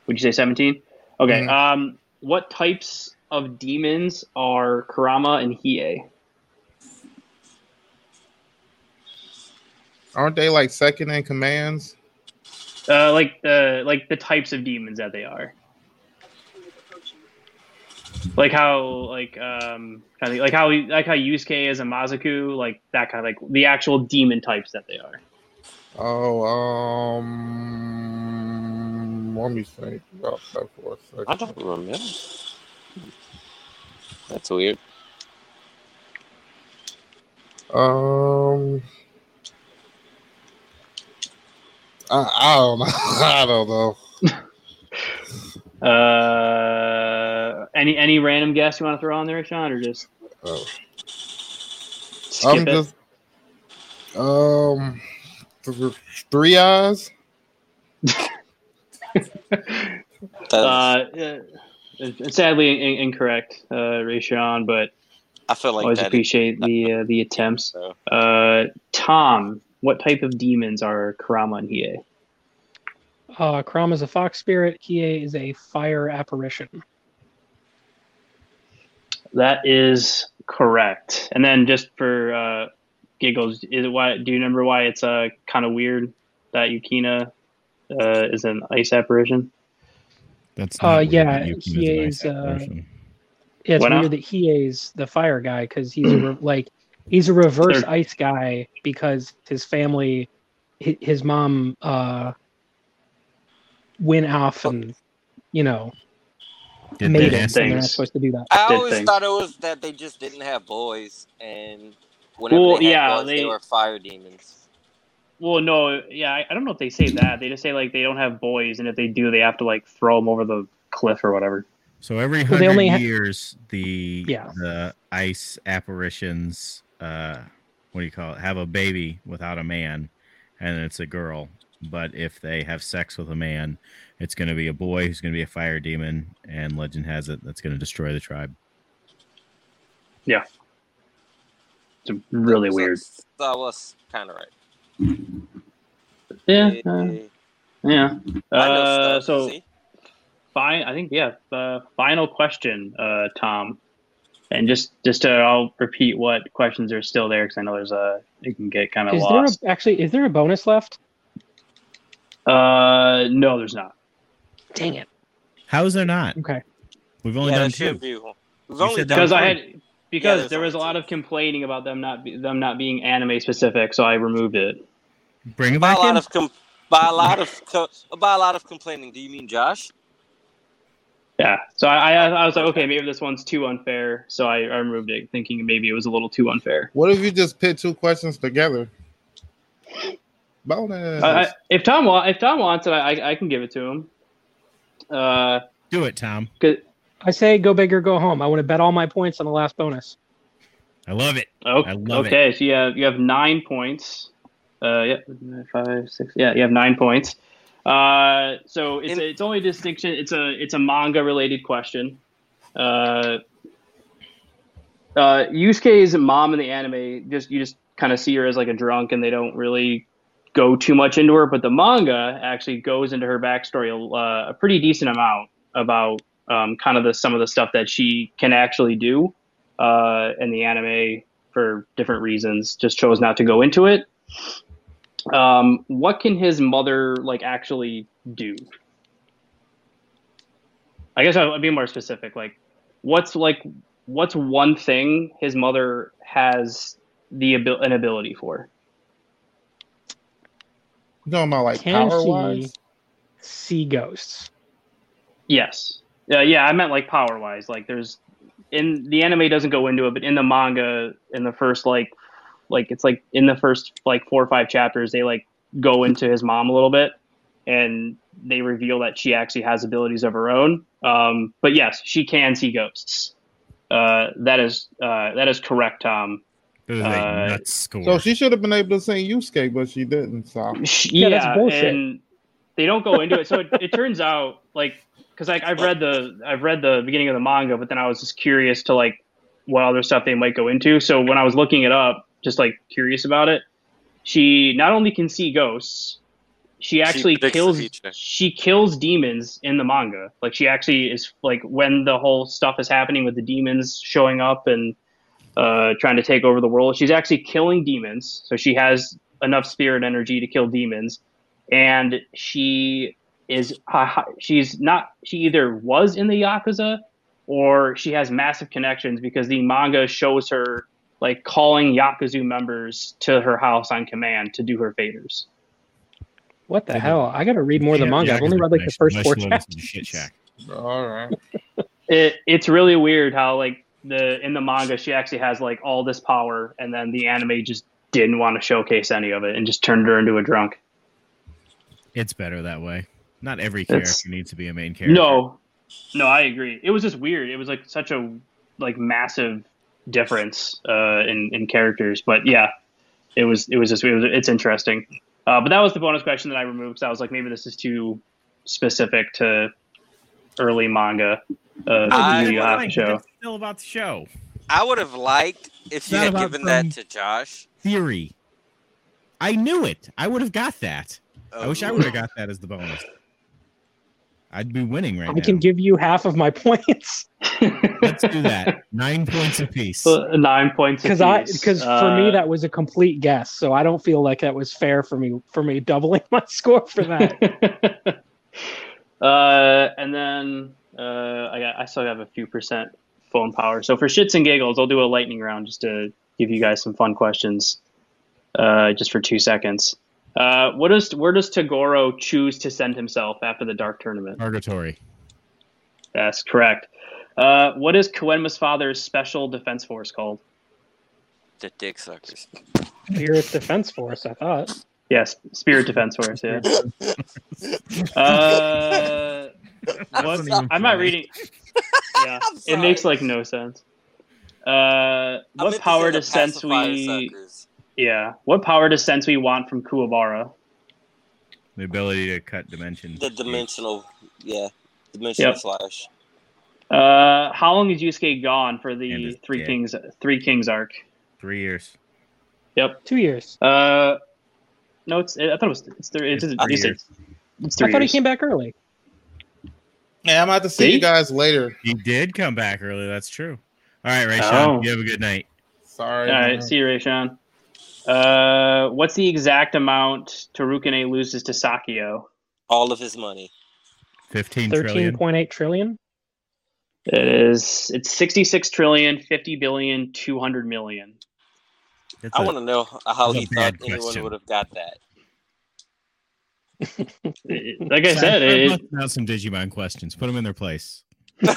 Would you say 17? Okay. Mhm. Um, what types of demons are Kurama and Hiei? aren't they like second in commands? Uh, like the like the types of demons that they are. Like how like um kind of like how like how Yusuke is a Mazoku, like that kind of like the actual demon types that they are. Oh, um, let me think about that for a second. I don't remember. That's weird. Um, I, I don't know. *laughs* I don't know. *laughs* Uh, any any random guess you want to throw on there, Sean, or just Oh. skip I'm it? just um th- three eyes. That's, *laughs* uh, sadly in- incorrect, uh, Rayshawn, but I feel like always that. appreciate the uh, the attempts. So, Uh, Tom, what type of demons are Kurama and Hiei? Uh, Kurama is a fox spirit. Hiei is a fire apparition. That is correct. And then just for uh, giggles, is it why? Do you remember why it's uh, kind of weird that Yukina uh, is an ice apparition? That's Uh, weird yeah, that he is, uh. Yeah, it's Why not? weird that he is the fire guy because he's a re- *clears throat* like he's a reverse They're- ice guy because his family, hi- his mom, uh, went off and you know Did made they it, ask- and they're not things. supposed to do that. I Did always things. thought it was that they just didn't have boys, and whenever Well, they had yeah, boys, they, they- were fire demons. Well, no, yeah, I, I don't know if they say that. They just say like they don't have boys, and if they do, they have to like throw them over the cliff or whatever. So every Well, they hundred only ha- years, the Yeah. the ice apparitions, uh, what do you call it? Have a baby without a man, and it's a girl. But if they have sex with a man, it's going to be a boy who's going to be a fire demon, and legend has it that's going to destroy the tribe. Yeah, it's really So- weird. That was kind of right. Yeah, uh, Yeah. Uh, stuff, so fine. I think yeah. The final question, uh, Tom, and just just to I'll repeat what questions are still there because I know there's a it can get kind of Is there lost. a, actually is there a bonus left? Uh, no, there's not. Dang it. How is there not? Okay. We've only yeah, done two. We've only done because I had because there's there was a lot two. of complaining about them not be, them not being anime specific, so I removed it. Bring it back by a back lot in. of com- by a lot of co- by a lot of complaining. Do you mean Josh? Yeah, so I, I I was like, okay, maybe this one's too unfair, so I, I removed it, thinking maybe it was a little too unfair. What if you just pit two questions together? Bonus. I, I, if Tom wa- if Tom wants it, I, I can give it to him. Uh, Do it, Tom. I say go big or go home. I want to bet all my points on the last bonus. I love it. okay, I love it. okay, so you have you have nine points. Uh, yeah, five, six. Yeah, you have nine points. Uh, so it's In- a, it's only a distinction. It's a it's a manga related question. Uh, uh, Yusuke's mom in the anime just you just kind of see her as like a drunk, and they don't really go too much into her. But the manga actually goes into her backstory uh, a pretty decent amount about um, kind of the some of the stuff that she can actually do uh, in the anime for different reasons. Just chose not to go into it. Um, what can his mother like actually do? I guess I'll be more specific. Like, what's like what's one thing his mother has the abil- an ability for? You talking about like Can power she wise? see ghosts? Yes. Yeah, yeah, I meant like power wise. Like there's in the anime doesn't go into it, but in the manga, in the first like like it's like in the first like four or five chapters, they like go into his mom a little bit and they reveal that she actually has abilities of her own. Um, but yes, she can see ghosts. Uh, that is uh, that is correct, Tom. That is a Uh. So she should have been able to sing Yusuke, but she didn't. So *laughs* yeah, that's bullshit. and they don't go into it. So it, it turns out like because like I've read the I've read the beginning of the manga, but then I was just curious to like what other stuff they might go into. So when I was looking it up, just like curious about it, she not only can see ghosts, she actually predicts the kills she kills demons in the manga. Like she actually is like when the whole stuff is happening with the demons showing up and uh, trying to take over the world. She's actually killing demons, so she has enough spirit energy to kill demons, and she is uh, she's not she either was in the yakuza or she has massive connections because the manga shows her like calling yakuza members to her house on command to do her favors. What the Yeah, hell? I got to read more of the manga. yeah, I've only read like the first Unless four you live in some chapters. Shit shack. all right. *laughs* it it's really weird how like the in the manga she actually has like all this power and then the anime just didn't want to showcase any of it and just turned her into a drunk. It's better that way. Not every It's- character needs to be a main character. No, no, I agree. It was just weird. It was like such a like massive difference uh, in in characters, but yeah, it was it was just it was, it's interesting. Uh, but that was the bonus question that I removed because I was like maybe this is too specific to early manga. Uh, I- Yu Yu Fine, it's still about the show. I would have liked if you had given that to Josh. Theory. I knew it. I would have got that. I wish I would have got that as the bonus. I'd be winning right I now. I can give you half of my *laughs* points Let's do that. Nine points apiece. Uh, Nine points because I apiece. because for me Uh, that was a complete guess. So I don't feel like that was fair for me for me doubling *laughs* my score for that. *laughs* uh, and then uh, I got I still have a few percent phone power. So for shits and giggles, I'll do a lightning round just to give you guys some fun questions, uh, just for two seconds. Uh, what does where does Toguro choose to send himself after the Dark Tournament? Purgatory. That's correct. Uh, what is Koenma's father's special defense force called? the dick suckers. Spirit Defense Force, I thought. Yes, Spirit Defense Force. Yeah. *laughs* Uh, *laughs* what, Wasn't I'm not reading. Yeah, *laughs* it makes like no sense. Uh, what meant to power say does pacifier Sensui? suckers. Yeah, what power does Sensui want from Kuwabara? The ability to cut dimension. The dimensional, yeah, dimensional Yep. slash. Uh, how long is Yusuke gone for the Three dick. Kings Three Kings arc? Three years. Yep. Two years. Uh, no, it's I thought it was it's, it's, it's, It's it's, three it's, years. It's three I thought he came back early. Yeah, I'm about to see See? you guys later. He did come back early. That's true. All right, Ray Oh. You have a good night. Sorry. All man. see you, Rayshawn. Uh, what's the exact amount Tarukane loses to Sakyo? All of his money. 15 Thirteen trillion. point eight trillion. It is. It's sixty-six trillion, fifty billion, two hundred million. It's I a- want to know how he thought anyone question. would have got that. *laughs* Like I said, try it, busting out some Digimon questions. Put them in their place. *laughs* uh,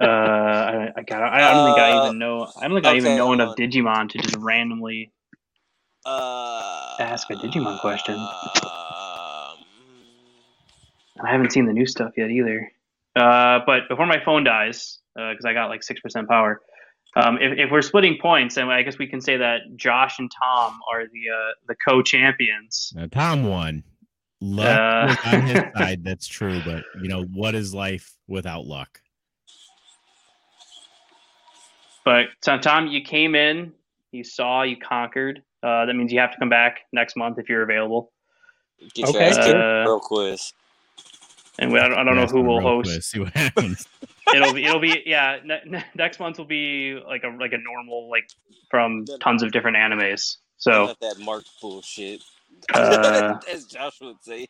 I, I got. I don't think I Uh, even know. I don't think I even know enough. Digimon to just randomly. Uh, Ask a Digimon question. Um, I haven't seen the new stuff yet either. Uh, but before my phone dies, because I got like six percent power. Um, if, if we're splitting points, then I guess we can say that Josh and Tom are the uh, the co-champions. Tom won. Luck Uh. on his *laughs* side. That's true. But, you know, what is life without luck? But so, Tom, you came in, you saw, you conquered. Uh, that means you have to come back next month if you're available. get Okay. your ass kicked. Uh, Real quiz. And we, I don't, I don't know who will host. quick, See what happens. *laughs* It'll be it'll be yeah. Ne- ne- next month will be like a like a normal like from tons of different animes. So Not that Mark bullshit. Uh, *laughs* As Josh would say.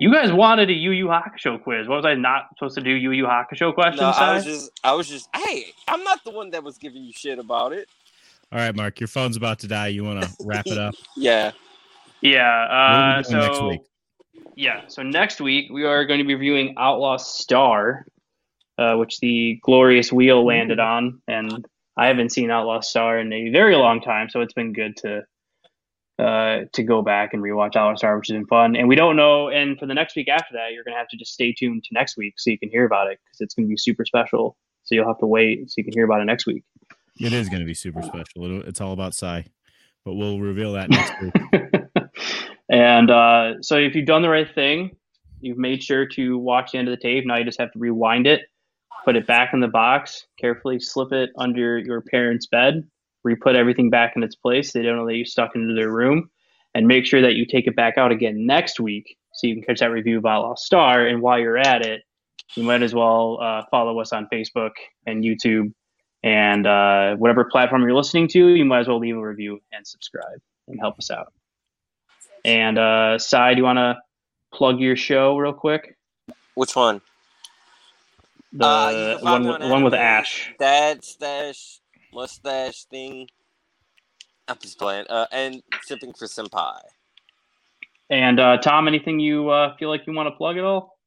you guys wanted a Yu Yu Hakusho quiz. What was I not supposed to do? Yu Yu Hakusho questions? No, I was just, I was just, hey, I'm not the one that was giving you shit about it. All right, Mark, your phone's about to die. You want to wrap it up? *laughs* Yeah. yeah. Uh, so next week? yeah. So next week we are going to be reviewing Outlaw Star, uh, which the Glorious Wheel landed on, and I haven't seen Outlaw Star in a very long time, so it's been good to uh, to go back and rewatch Outlaw Star, which has been fun. And we don't know. And for the next week after that, you're going to have to just stay tuned to next week so you can hear about it because it's going to be super special. So you'll have to wait so you can hear about it next week. It is going to be super special. It'll- It's all about Psy, but we'll reveal that next week. *laughs* and uh, so if you've done the right thing, you've made sure to watch the end of the tape. Now you just have to rewind it, put it back in the box, carefully slip it under your parents' bed, re-put everything back in its place. They don't know that you stuck into their room, and make sure that you take it back out again next week so you can catch that review of Outlaw Star. And while you're at it, you might as well uh, follow us on Facebook and YouTube and uh, whatever platform you're listening to. You might as well leave a review and subscribe and help us out. And uh, Sai, do you want to plug your show real quick? Which one? The Uh, you can one, find me with- on one with anime, Ash. That stash, mustache thing. I'm just playing. Uh, and sipping for senpai. And uh, Tom, anything you uh, feel like you want to plug at all?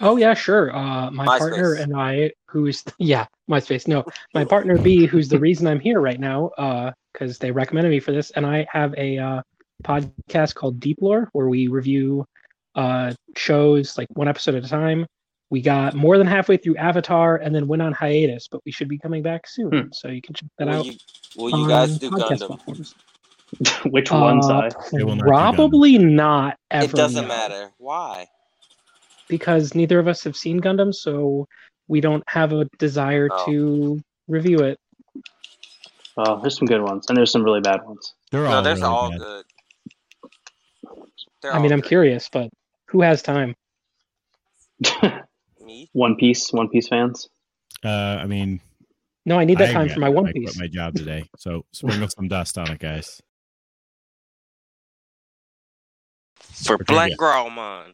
Oh yeah, sure. Uh, my MySpace. partner and I, who's *laughs* yeah, MySpace. No, my partner B, who's the reason I'm here right now, because they recommended me for this, and I have a uh, podcast called Deep Lore where we review uh, shows like one episode at a time. We got more than halfway through Avatar and then went on hiatus, but we should be coming back soon, Hmm. so you can check that Will out. you, will you guys on do podcast Gundam? platforms. *laughs* Which one, Uh, Sai? They will not. Probably not ever. It doesn't no. matter. Why? because neither of us have seen Gundam, so we don't have a desire Oh. to review it. Oh, there's some good ones, and there's some really bad ones. They're No, all they're really all bad. good. They're I mean, all I'm curious, but who has time? *laughs* Me? One Piece, One Piece fans. Uh, I mean, No, I need that I time for my it. One I Piece. quit my job today, so sprinkle *laughs* some dust on it, guys. For For Black trivia. Growlmon.